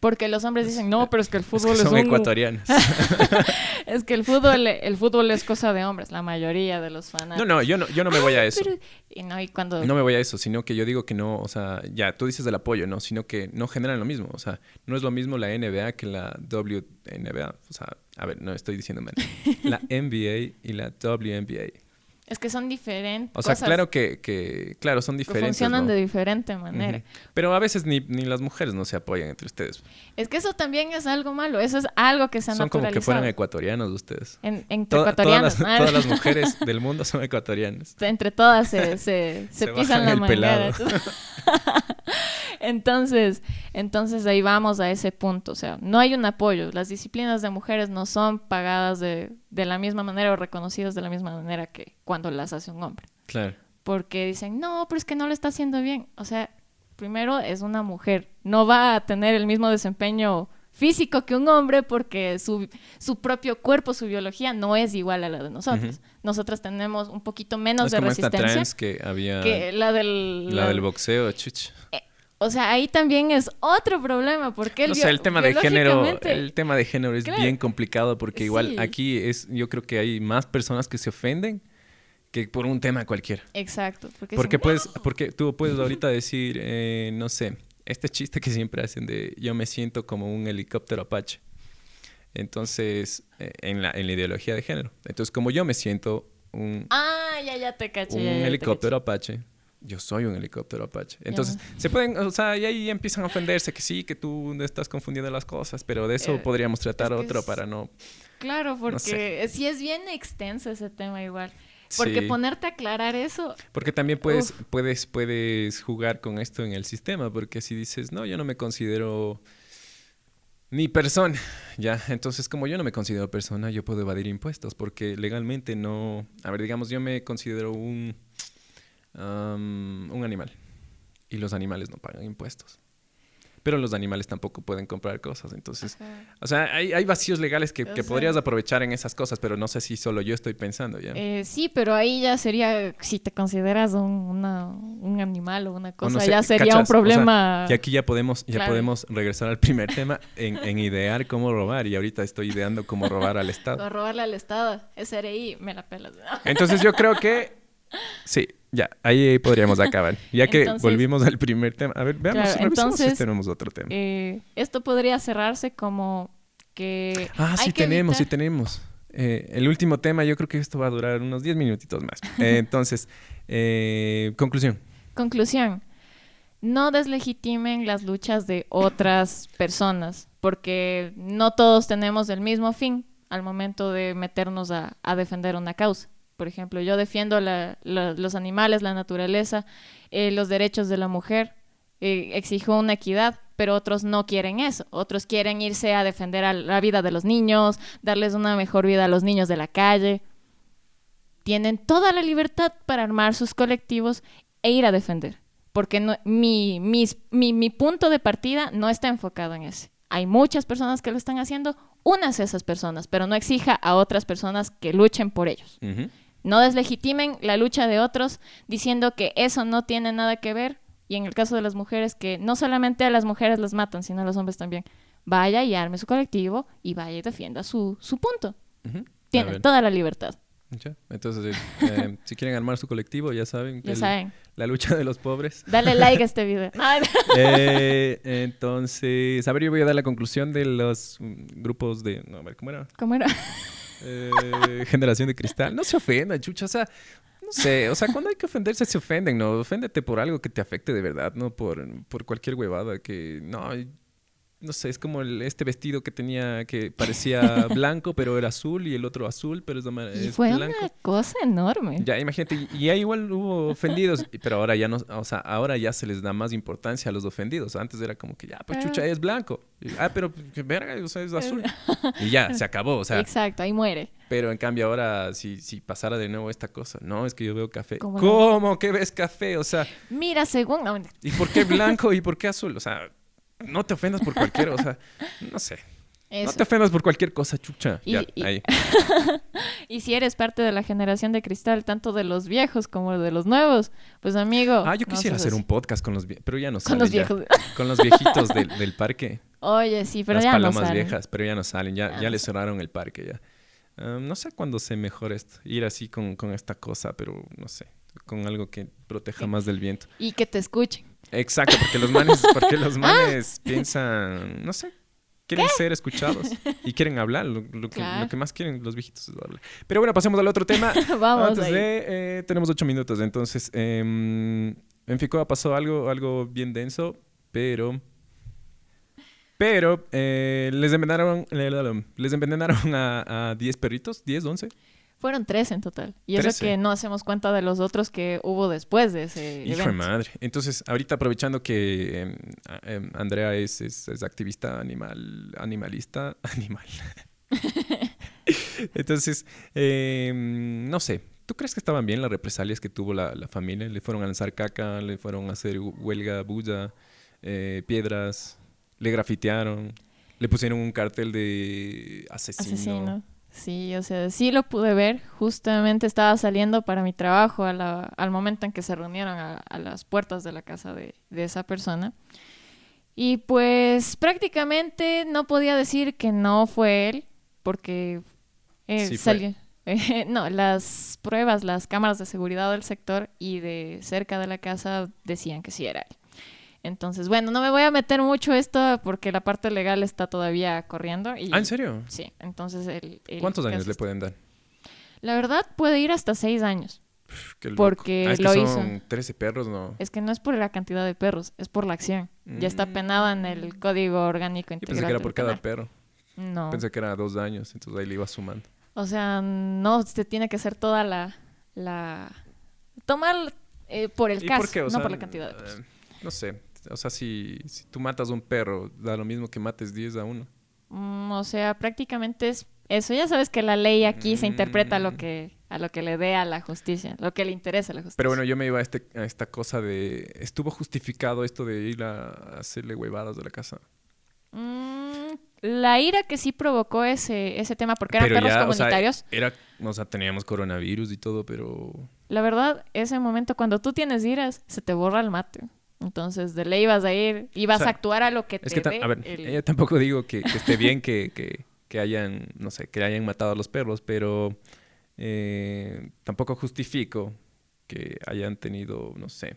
Porque los hombres dicen, no, pero es que el Es fútbol que es, son un... ecuatorianos. Es que el fútbol, el fútbol es cosa de hombres, la mayoría de los fanáticos. No, no, yo no, yo no me voy a Ay, eso. pero- Y no, y cuando... No me voy a eso, sino que yo digo que no, o sea, ya, tú dices del apoyo, ¿no? Sino que no generan lo mismo, o sea, no es lo mismo la NBA que la WNBA, o sea, a ver, no estoy diciendo mal. La NBA y la WNBA. Es que son diferentes. O sea, cosas claro que, que, claro, son diferentes, funcionan ¿no? de diferente manera. Pero a veces ni, ni las mujeres no se apoyan entre ustedes. Es que eso también es algo malo. Eso es algo que se ha Son como que fueran ecuatorianos ustedes. En, entre Toda- ecuatorianos. todas, las, todas las mujeres del mundo son ecuatorianas. Entre todas se, se, se Se pisan la pelado. entonces, entonces ahí vamos a ese punto. O sea, no hay un apoyo. Las disciplinas de mujeres no son pagadas de, de la misma manera o reconocidas de la misma manera que cuando las hace un hombre. Claro. Porque dicen, no, pero es que no lo está haciendo bien. O sea, primero es una mujer. No va a tener el mismo desempeño físico que un hombre porque su, su propio cuerpo, su biología no es igual a la de nosotros. Nosotras tenemos un poquito menos Es de como esta resistencia trans que había... que la del... la del boxeo, chuch. O sea, ahí también es otro problema porque el, No sé, el tema de género, el tema de género es Claro. bien complicado porque igual Sí. aquí es, yo creo que hay más personas que se ofenden que por un tema cualquiera. Exacto. Porque, Porque puedes, porque tú puedes ahorita decir, eh, no sé, este chiste que siempre hacen de yo me siento como un helicóptero Apache. Entonces, eh, en, la, en la ideología de género. Entonces, como yo me siento un, Ah, ya, ya te caché. un ya, ya te helicóptero Apache, yo soy un helicóptero Apache. Entonces, se pueden, o sea, y ahí empiezan a ofenderse que sí, que tú estás confundiendo las cosas, pero de eso Eh, podríamos tratar es otro es- para no... caché. Claro, porque sé. sí es bien extenso ese tema igual. Porque Sí. ponerte a aclarar eso, Porque también puedes, Uf. puedes, puedes jugar con esto en el sistema, porque si dices, no, yo no me considero ni persona, ya, entonces como yo no me considero persona, yo puedo evadir impuestos, porque legalmente no, a ver, digamos, yo me considero un, un animal, y los animales no pagan impuestos. Pero los animales tampoco pueden comprar cosas, entonces... Ajá. O sea, hay, hay vacíos legales que, podrías aprovechar en esas cosas, pero no sé si solo yo estoy pensando, ¿ya? eh, sí, pero ahí ya sería, si te consideras un, una- un animal o una O cosa, no sé, ya sería ¿cachas? un O sea, problema. Y aquí ya podemos, ya Claro. podemos regresar al primer tema en, en idear cómo robar. Y ahorita estoy ideando cómo robar al Estado. robarle al Estado, SRI, me la pelas. Entonces yo creo que sí, ya, ahí podríamos acabar. Ya que Entonces- volvimos al primer tema. A ver, veamos, Claro, si entonces, tenemos otro tema. Eh, esto podría cerrarse como que... ah, sí que tenemos, sí tenemos. Eh, el último tema, yo creo que esto va a durar unos 10 minutitos más. Eh, entonces, eh, conclusión. Conclusión. No deslegitimen las luchas de otras personas, porque no todos tenemos el mismo fin al momento de meternos a, a defender una causa. Por ejemplo, yo defiendo la- la- los animales, la naturaleza, eh, los derechos de la mujer, eh, exijo una equidad, pero otros no quieren eso. Otros quieren irse a defender a la vida de los niños, darles una mejor vida a los niños de la calle. Tienen toda la libertad para armar sus colectivos e ir a defender. Porque no- mi, mis- mi, mi punto de partida no está enfocado en ese. Hay muchas personas que lo están haciendo, unas esas personas, pero no exija a otras personas que luchen por ellos. Ujú. No deslegitimen la lucha de otros diciendo que eso no tiene nada que ver. Y en el caso de las mujeres, que no solamente a las mujeres las matan, sino a los hombres también. Vaya y arme su colectivo y vaya y defienda su, su punto. Ujú. A Tienen toda la libertad. Entonces, eh, si quieren armar su colectivo, ya saben. Ya el- saben. La lucha de los pobres. Dale like a este video. Eh, entonces, a ver, yo voy a dar la conclusión de los mm, grupos de. No, a ver, ¿cómo era? ¿Cómo era? Eh, generación de cristal. No se ofendan, chucha. O sea, no sé. O sea, cuando hay que ofenderse, se ofenden, ¿no? Oféndete por algo que te afecte de verdad, no por, por cualquier huevada que. No, no sé, es como el- este vestido que tenía que parecía blanco, pero era azul, y el otro azul, pero es, Y es fue blanco. una cosa enorme. Ya, imagínate, y- ahí igual hubo ofendidos, pero ahora ya no, o sea, ahora ya se les da más importancia a los ofendidos. Antes era como que, ya, pues Ah. chucha, es blanco. Y, ah, pero que verga, o sea, es azul. Y ya, se acabó, o sea, Exacto, ahí muere. pero en cambio ahora, si, si pasara de nuevo esta cosa, no, es que yo veo café. ¿Cómo ¿Cómo, que ves café? O sea, Mira, según... ¿y por qué blanco y por qué azul? O sea, no te ofendas por cualquier, o sea, no sé. No te ofendas por cualquier cosa, chucha. Y- ya, y- ahí. Y si eres parte de la generación de cristal, tanto de los viejos como de los nuevos, pues amigo... Ah, yo quisiera hacer un podcast con los viejos, pero ya no Con sale los ya. viejos. Con los viejitos del, del parque. Oye, sí, pero las ya no palomas salen. viejas, pero ya no salen, ya, Ya ya no le salen. cerraron el parque ya. No sé cuándo se mejora esto, ir así con, con esta cosa, pero no sé, con algo que proteja más del viento. Y que te escuchen. Exacto, porque los manes, porque Ah. los manes piensan, no sé, quieren ser escuchados y quieren hablar, lo, lo que, Claro. lo que más quieren los viejitos es hablar. Pero bueno, pasemos al otro tema. Vamos Antes ahí. de, eh, tenemos ocho minutos, entonces, em, en Ficoa pasó algo, algo bien denso, pero... Pero eh, les envenenaron, les envenenaron a, a 10 perritos, 10, 11. Fueron tres en total. Y eso que no hacemos cuenta de los otros que hubo después de ese Hijo de evento. madre. Entonces, ahorita aprovechando que em, em, Andrea es, es- es activista animal, animalista, animal. Entonces, em, no sé. ¿Tú crees que estaban bien las represalias que tuvo la, la familia? Le fueron a lanzar caca, le fueron a hacer huelga, bulla, eh, piedras, le grafitearon. Le pusieron un cartel de asesino. asesino. Sí, o sea, sí lo pude ver. Justamente estaba saliendo para mi trabajo a la- al momento en que se reunieron a, a las puertas de la casa de, de esa persona. Y pues prácticamente no podía decir que no fue él, porque eh, Sí salió- eh, no, las pruebas, las cámaras de seguridad del sector y de cerca de la casa decían que sí era él. Entonces, bueno, no me voy a meter mucho esto porque la parte legal está todavía corriendo. Y, Ah, ¿en serio? Sí, entonces el... el ¿Cuántos años le pueden dar? La verdad puede ir hasta seis años. Pff, qué loco. Porque Ah, es que lo son hizo. 13 perros, ¿no? Es que no es por la cantidad de perros, es por la acción. Ya está Mm. penada en el Código Orgánico Yo Integral. pensé que era por cada Penal. perro. No. Pensé que era dos años, entonces ahí le iba sumando. O sea, no, se tiene que hacer toda la... la... Tomar eh, por el ¿Y caso, por no sea, por la cantidad de perros. eh, no sé. O sea, si, si tú matas un perro, da lo mismo que mates 10 a uno. Mm, o sea, prácticamente es eso. Ya sabes que la ley aquí se interpreta a lo Mm. que, a lo que le dé a la justicia, lo que le interesa a la justicia. Pero bueno, yo me iba a, este, a esta cosa de... ¿Estuvo justificado esto de ir a hacerle huevadas de la casa? Mm, la ira que sí provocó ese, ese tema, porque eran Pero perros ya, o sea, comunitarios, era, o sea, teníamos coronavirus y todo, pero... la verdad, ese momento cuando tú tienes iras, se te borra el mate. Entonces, de ley vas a ir y vas O sea, a actuar a lo que Es te que, dé a ver, el- yo tampoco digo que, que esté bien que, que, que hayan, no sé, que hayan matado a los perros, pero eh, tampoco justifico que hayan tenido, no sé,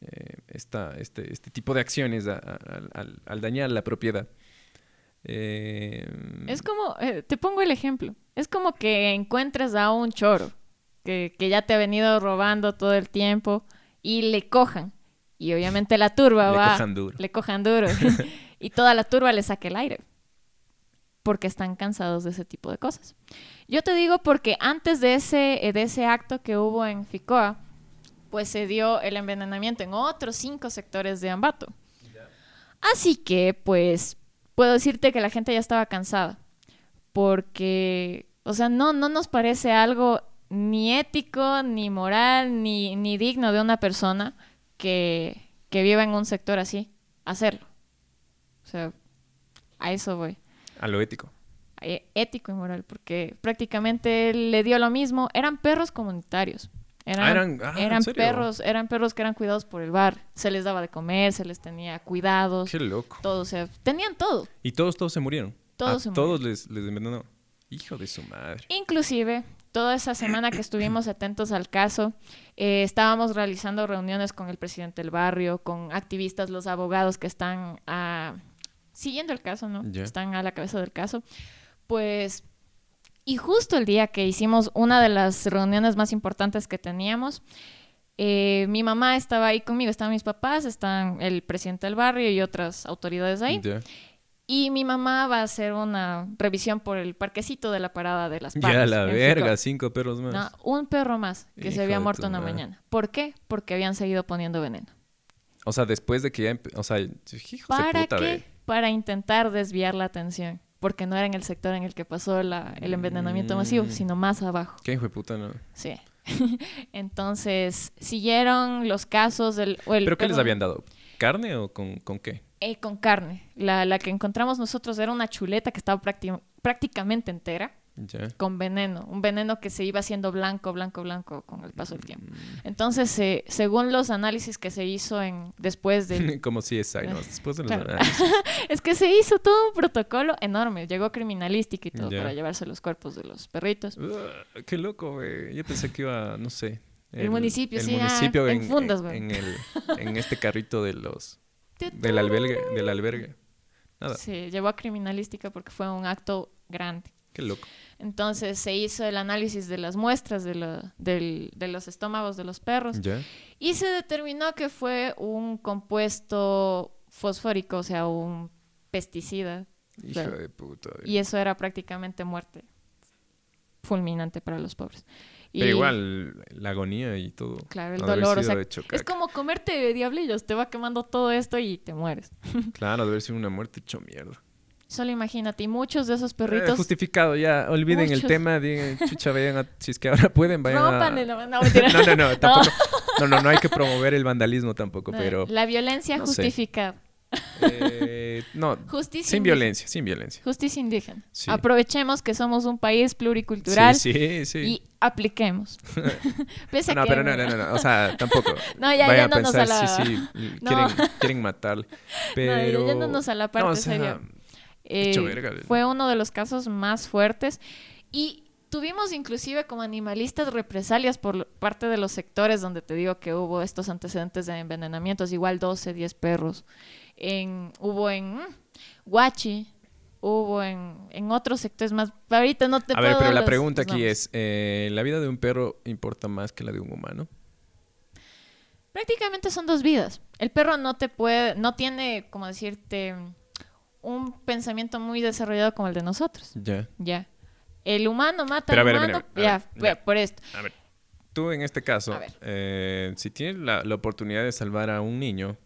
eh, esta, este, este tipo de acciones a- a- al- al- al dañar la propiedad. Eh, Es como, eh, te pongo el ejemplo, es como que encuentres a un choro que, que ya te ha venido robando todo el tiempo y le cojan. Y obviamente la turba Le va... cojan duro. Le cojan duro. y toda la turba le saque el aire. Porque están cansados de ese tipo de cosas. Yo te digo porque antes de ese, eh, de ese acto que hubo en Ficoa, pues se dio el envenenamiento en otros cinco sectores de Ambato. Así que, pues, puedo decirte que la gente ya estaba cansada. Porque, o sea, no, no nos parece algo ni ético, ni moral, ni, ni digno de una persona que, que viva en un sector así, hacerlo. O sea, a eso voy. a lo ético. Eh, Ético y moral, porque prácticamente le dio lo mismo. Eran perros comunitarios. Eran, Ah, eran- ah, perros, eran perros que eran cuidados por el bar. Se les daba de comer, se les tenía cuidados, Qué loco. todo, o sea, tenían todo. Y todos, todos se murieron. Todos A se todos les, les envenenó. Hijo de su madre. Inclusive, toda esa semana que estuvimos atentos al caso, eh, estábamos realizando reuniones con el presidente del barrio, con activistas, los abogados que están ah, siguiendo el caso, ¿no? Están a la cabeza del caso. Pues, y justo el día que hicimos una de las reuniones más importantes que teníamos, eh, mi mamá estaba ahí conmigo, estaban mis papás, están el presidente del barrio y otras autoridades ahí. Y mi mamá va a hacer una revisión por el parquecito de la parada de las Ya Palmas. la verga, cinco perros más. No, un perro más que Hijo se había muerto una madre. mañana. ¿Por qué? Porque habían seguido poniendo veneno. O sea, después de que ya... O sea, hijos de ¿Para puta, qué? Para intentar desviar la atención. Porque no era en el sector en el que pasó la- el envenenamiento masivo, Mm. sino más abajo. ¿Qué hijo de puta, no? Sí. Entonces, siguieron los casos del... o el ¿Pero qué les habían dado? ¿Carne o con, con qué? Eh, con carne. La, la que encontramos nosotros era una chuleta que estaba prácti- prácticamente entera. Con veneno, un veneno que se iba haciendo blanco, blanco, blanco con el paso del tiempo. Mm. Entonces, eh, según los análisis que se hizo en después de... Como si es ¿no? Después de los Claro. análisis. es que se hizo todo un protocolo enorme. Llegó criminalística y todo para llevarse los cuerpos de los perritos. Uh, qué loco, güey. Yo pensé que iba, no sé. El municipio, el sí, ah, municipio en en, fundas, en el, en este carrito de los... Del albergue. Del albergue. Nada. Se llevó a criminalística porque fue un acto grande. Qué loco. Entonces se hizo el análisis de las muestras de, la- del- de los estómagos de los perros y se determinó que fue un compuesto fosfórico, o sea, un pesticida. Hijo de puta. Y eso era prácticamente muerte fulminante para los pobres. Y, Pero igual, la agonía y todo. Claro, el dolor, o sea, es como comerte diablillos, te va quemando todo esto y te mueres. Claro, debe ser una muerte hecho mierda. Solo imagínate, y muchos de esos Eh, perritos justificado, ya. Olviden el Muchos. tema. Digan, chucha, vayan a... Si es que ahora pueden, vayan rompan a... el- no, no, no, no, tampoco. No, no, no hay que promover el vandalismo tampoco, No, pero... La violencia no sé. Eh, no, Justicia sin indígena. violencia, sin violencia. Justicia indígena. Sí. Aprovechemos que somos un país pluricultural Sí, sí, sí. y apliquemos. Pese a no, que- pero no, no, no, no, o sea, tampoco. No, ya vayan a yéndonos a pensar, la- sí, sí, No. quieren, quieren matarle. Pero... yéndonos a la parte no, o sea, seria. hecho Eh, verga. fue uno de los casos más fuertes y tuvimos inclusive como animalistas represalias por parte de los sectores donde te digo que hubo estos antecedentes de envenenamientos, igual 12, 10 perros. En, hubo en mm, Huachi, hubo en, en otros sectores más. Ahorita no te A puedo ver, pero la los- pregunta los aquí es, eh, ¿la vida de un perro importa más que la de un humano? Prácticamente son dos vidas. El perro no te puede, no tiene, como decirte, un pensamiento muy desarrollado como el de nosotros. Ya. Ya. El humano mata al humano. ya, ve, por esto. A ver, tú en este caso, eh, si tienes la, la oportunidad de salvar a un niño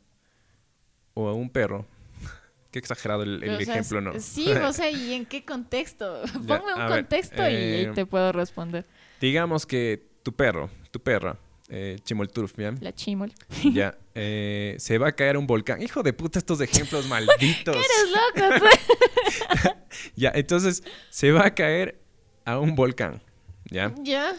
o a un perro, qué exagerado el, el O sea, ejemplo, ¿no? Sí, o sea, ¿y en qué contexto? Ponme un ver, contexto y eh, te puedo responder. Digamos que tu perro, tu perra, eh, Chimolturf, ¿ya? La chimol. ya eh, se va a caer a un volcán. Hijo de puta, estos ejemplos malditos. Eres loco. Ya, entonces se va a caer a un volcán, ¿ya? ya.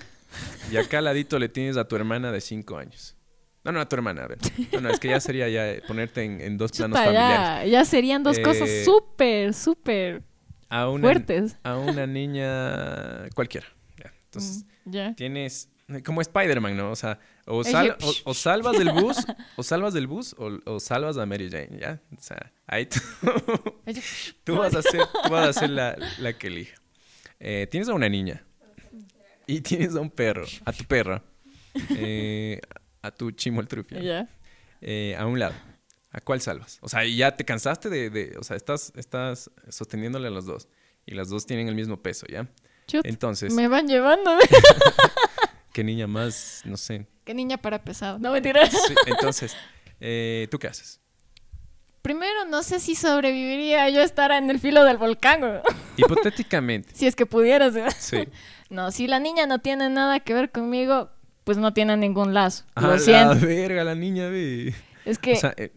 Y acá al ladito le tienes a tu hermana de 5 años. No, no, a tu hermana, a ver. No, no, es que ya sería ya eh, ponerte en, en dos planos Chuta, familiares. ya, ya serían dos Eh, cosas súper, súper una, fuertes. a una niña cualquiera. ya. Entonces, Mm, tienes como Spider-Man, ¿no? O sea, o, sal- o, o salvas del bus, o salvas del bus, o, o salvas a Mary Jane, ¿ya? O sea, ahí tú, tú vas a ser, tú vas a ser la, la que elija. Eh, tienes a una niña y tienes a un perro, a tu perra, eh, a tu trufia, Ya. eh, a un lado. ¿A cuál salvas? O sea, ya te cansaste de, de- o sea, estás, estás sosteniéndole a los dos y las dos tienen el mismo peso, ¿ya? Chut, Entonces, me van llevando. ¿qué niña más, no sé, Qué niña para pesado. No, mentira. Sí, entonces, eh, ¿tú qué haces? Primero, no sé si sobreviviría yo estar en el filo del volcán. güey. Hipotéticamente, si es que pudieras. ¿verdad? sí. No, si la niña no tiene nada que ver conmigo, pues no tiene ningún lazo. A Lo la siento. verga, la niña, ve. Es que o sea, eh,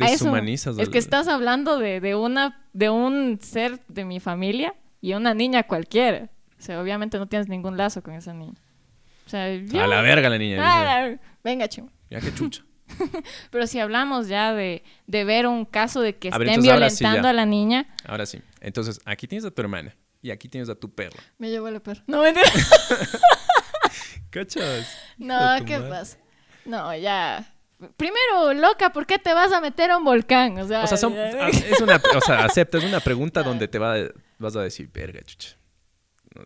a eso- deshumanizas. es que estás hablando de, de una de un ser de mi familia y una niña cualquiera. O sea, obviamente no tienes ningún lazo con esa niña. O sea, yo... A la verga, la niña. dice. Ah, venga, chimo. Ya qué chucha. Pero si hablamos ya de, de ver un caso de que A estén sí, violentando a la niña, Ahora sí. Entonces, aquí tienes a tu hermana y aquí tienes a tu perro. me llevo el perro. No, mentira. ¿Cachas? No, ¿qué madre. pasa? No, ya. Primero, loca, ¿por qué te vas a meter a un volcán? O sea, O sea, son, ya- es una, o sea, acepta, es una pregunta donde te va, vas a decir, verga, chucha.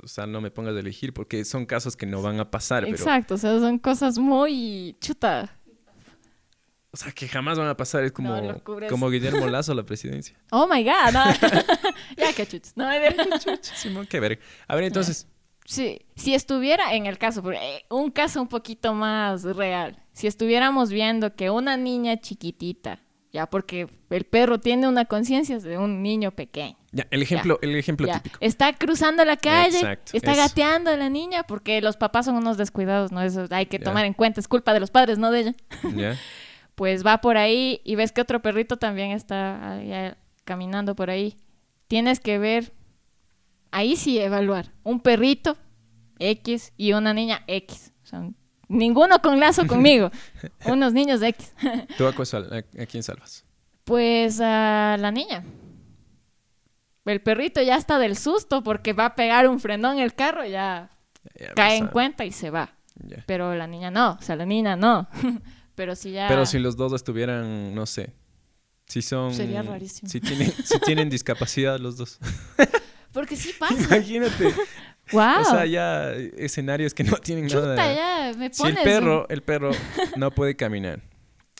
O sea, no me pongas a elegir porque son casos que no van a pasar, pero, Exacto, o sea, son cosas muy chuta. o sea, que jamás van a pasar. Es como, No, como Guillermo Lazo la presidencia. Oh my god, no. ya que chuches. No, mentira. Simón, qué verga. A ver, entonces, Sí, si estuviera en el caso, eh, un caso un poquito más real, si estuviéramos viendo que una niña chiquitita, ya porque el perro tiene una conciencia de un niño pequeño, ya, el ejemplo, el ejemplo ya, típico. está cruzando la calle, Exacto, está eso. gateando la niña porque los papás son unos descuidados, ¿no? Eso hay que tomar en cuenta, es culpa de los padres, no de ella. ¿Ya? Pues va por ahí y ves que otro perrito también está eh, caminando por ahí. Tienes que ver, ahí sí evaluar, un perrito X y una niña X. O sea, ninguno con lazo conmigo, unos niños X. ¿Tú a, a- quién salvas? Pues a la niña. El perrito ya está del susto porque va a pegar un frenón el carro, ya Ya cae en cuenta y se va. Pero la niña no, o sea, la niña no. Pero si ya... Pero si los dos estuvieran, no sé, si son... Sería rarísimo. Si tienen, si tienen discapacidad los dos. Porque sí pasa. Imagínate. ¡Wow! O sea, ya escenarios que no tienen nada. Chuta, ya, me Si el pones... perro, el perro no puede caminar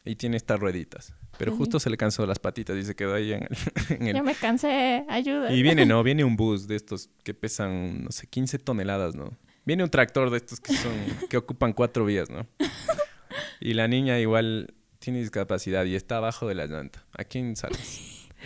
y tiene estas rueditas, pero justo se le cansó las patitas y se quedó ahí en el... en el- Ya me cansé, ayuda. Y viene, ¿no? Viene un bus de estos que pesan, no sé, 15 toneladas, ¿no? Viene un tractor de estos que son, que ocupan cuatro vías, ¿no? Y la niña igual tiene discapacidad y está abajo de la llanta. ¿A quién salvas?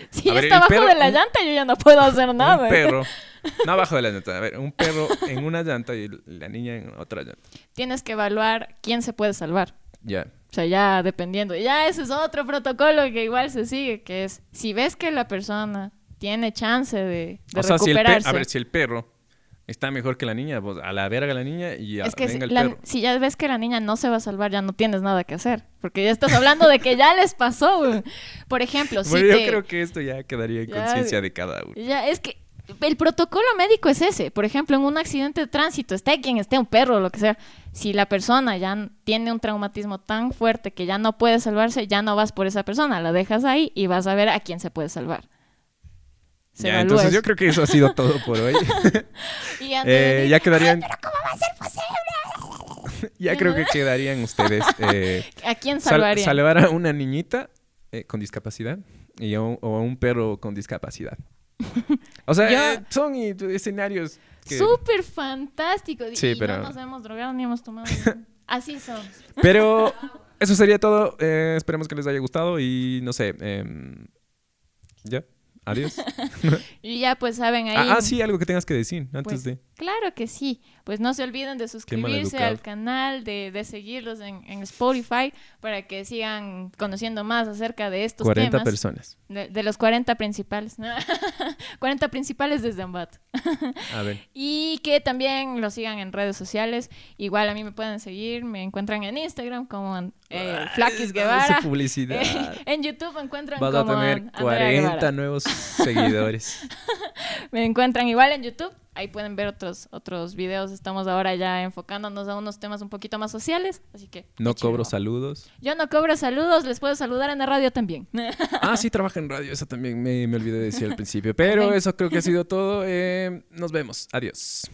Si A ver, está abajo perro- de la un- llanta, yo ya no puedo hacer nada. Un perro, no abajo de la llanta, a ver, un perro en una llanta y la niña en otra llanta. Tienes que evaluar quién se puede salvar. Ya. O sea, ya dependiendo. Ya ese es otro protocolo que igual se sigue, que es si ves que la persona tiene chance de, de o sea, si el recuperarse. per- a ver, si el perro está mejor que la niña, pues a la verga la niña y a, es que si, la- si ya ves que la niña no se va a salvar, ya no tienes nada que hacer. Porque ya estás hablando de que ya les pasó, güey. Por ejemplo, si yo te- creo que esto ya quedaría en conciencia de cada uno. Ya, es que el protocolo médico es ese. Por ejemplo, en un accidente de tránsito, esté quien esté, un perro o lo que sea, si la persona ya tiene un traumatismo tan fuerte que ya no puede salvarse, ya no vas por esa persona, la dejas ahí y vas a ver a quién se puede salvar. Se Ya, entonces eso. yo creo que eso ha sido todo por hoy. Y de Eh, ya quedarían, ¿Cómo va a ser posible? ya creo que quedarían ustedes eh, ¿A quién sal- salvarían? salvar a una niñita eh, con discapacidad y a un, o a un perro con discapacidad. O sea, Yo- son y- escenarios que... Súper fantástico. Y- Sí, y pero- no nos hemos drogado ni hemos tomado. Así somos. Pero eso sería todo. Eh, esperemos que les haya gustado y no sé. em, ya. Adiós. Y ya pues saben ahí. ah, ah, sí, algo que tengas que decir antes Pues, de. Claro que sí. Pues no se olviden de suscribirse al canal, de, de seguirlos en, en Spotify para que sigan conociendo más acerca de estos 40 temas. personas. De, de los 40 principales. 40 principales desde Ambato. A ver. Y que también lo sigan en redes sociales. Igual a mí me pueden seguir. Me encuentran en Instagram como eh, Flaquis Ay, Guevara. publicidad. en YouTube me encuentran Vas a como tener Andrea 40 Guevara. nuevos seguidores. Me encuentran igual en YouTube. Ahí pueden ver otros, otros videos. Estamos ahora ya enfocándonos a unos temas un poquito más sociales. Así que. No cobro saludos. Yo no cobro saludos. Les puedo saludar en la radio también. Ah, sí, trabaja en radio. Eso también me, me olvidé de decir al principio. Pero eso creo que ha sido todo. Eh, nos vemos. Adiós.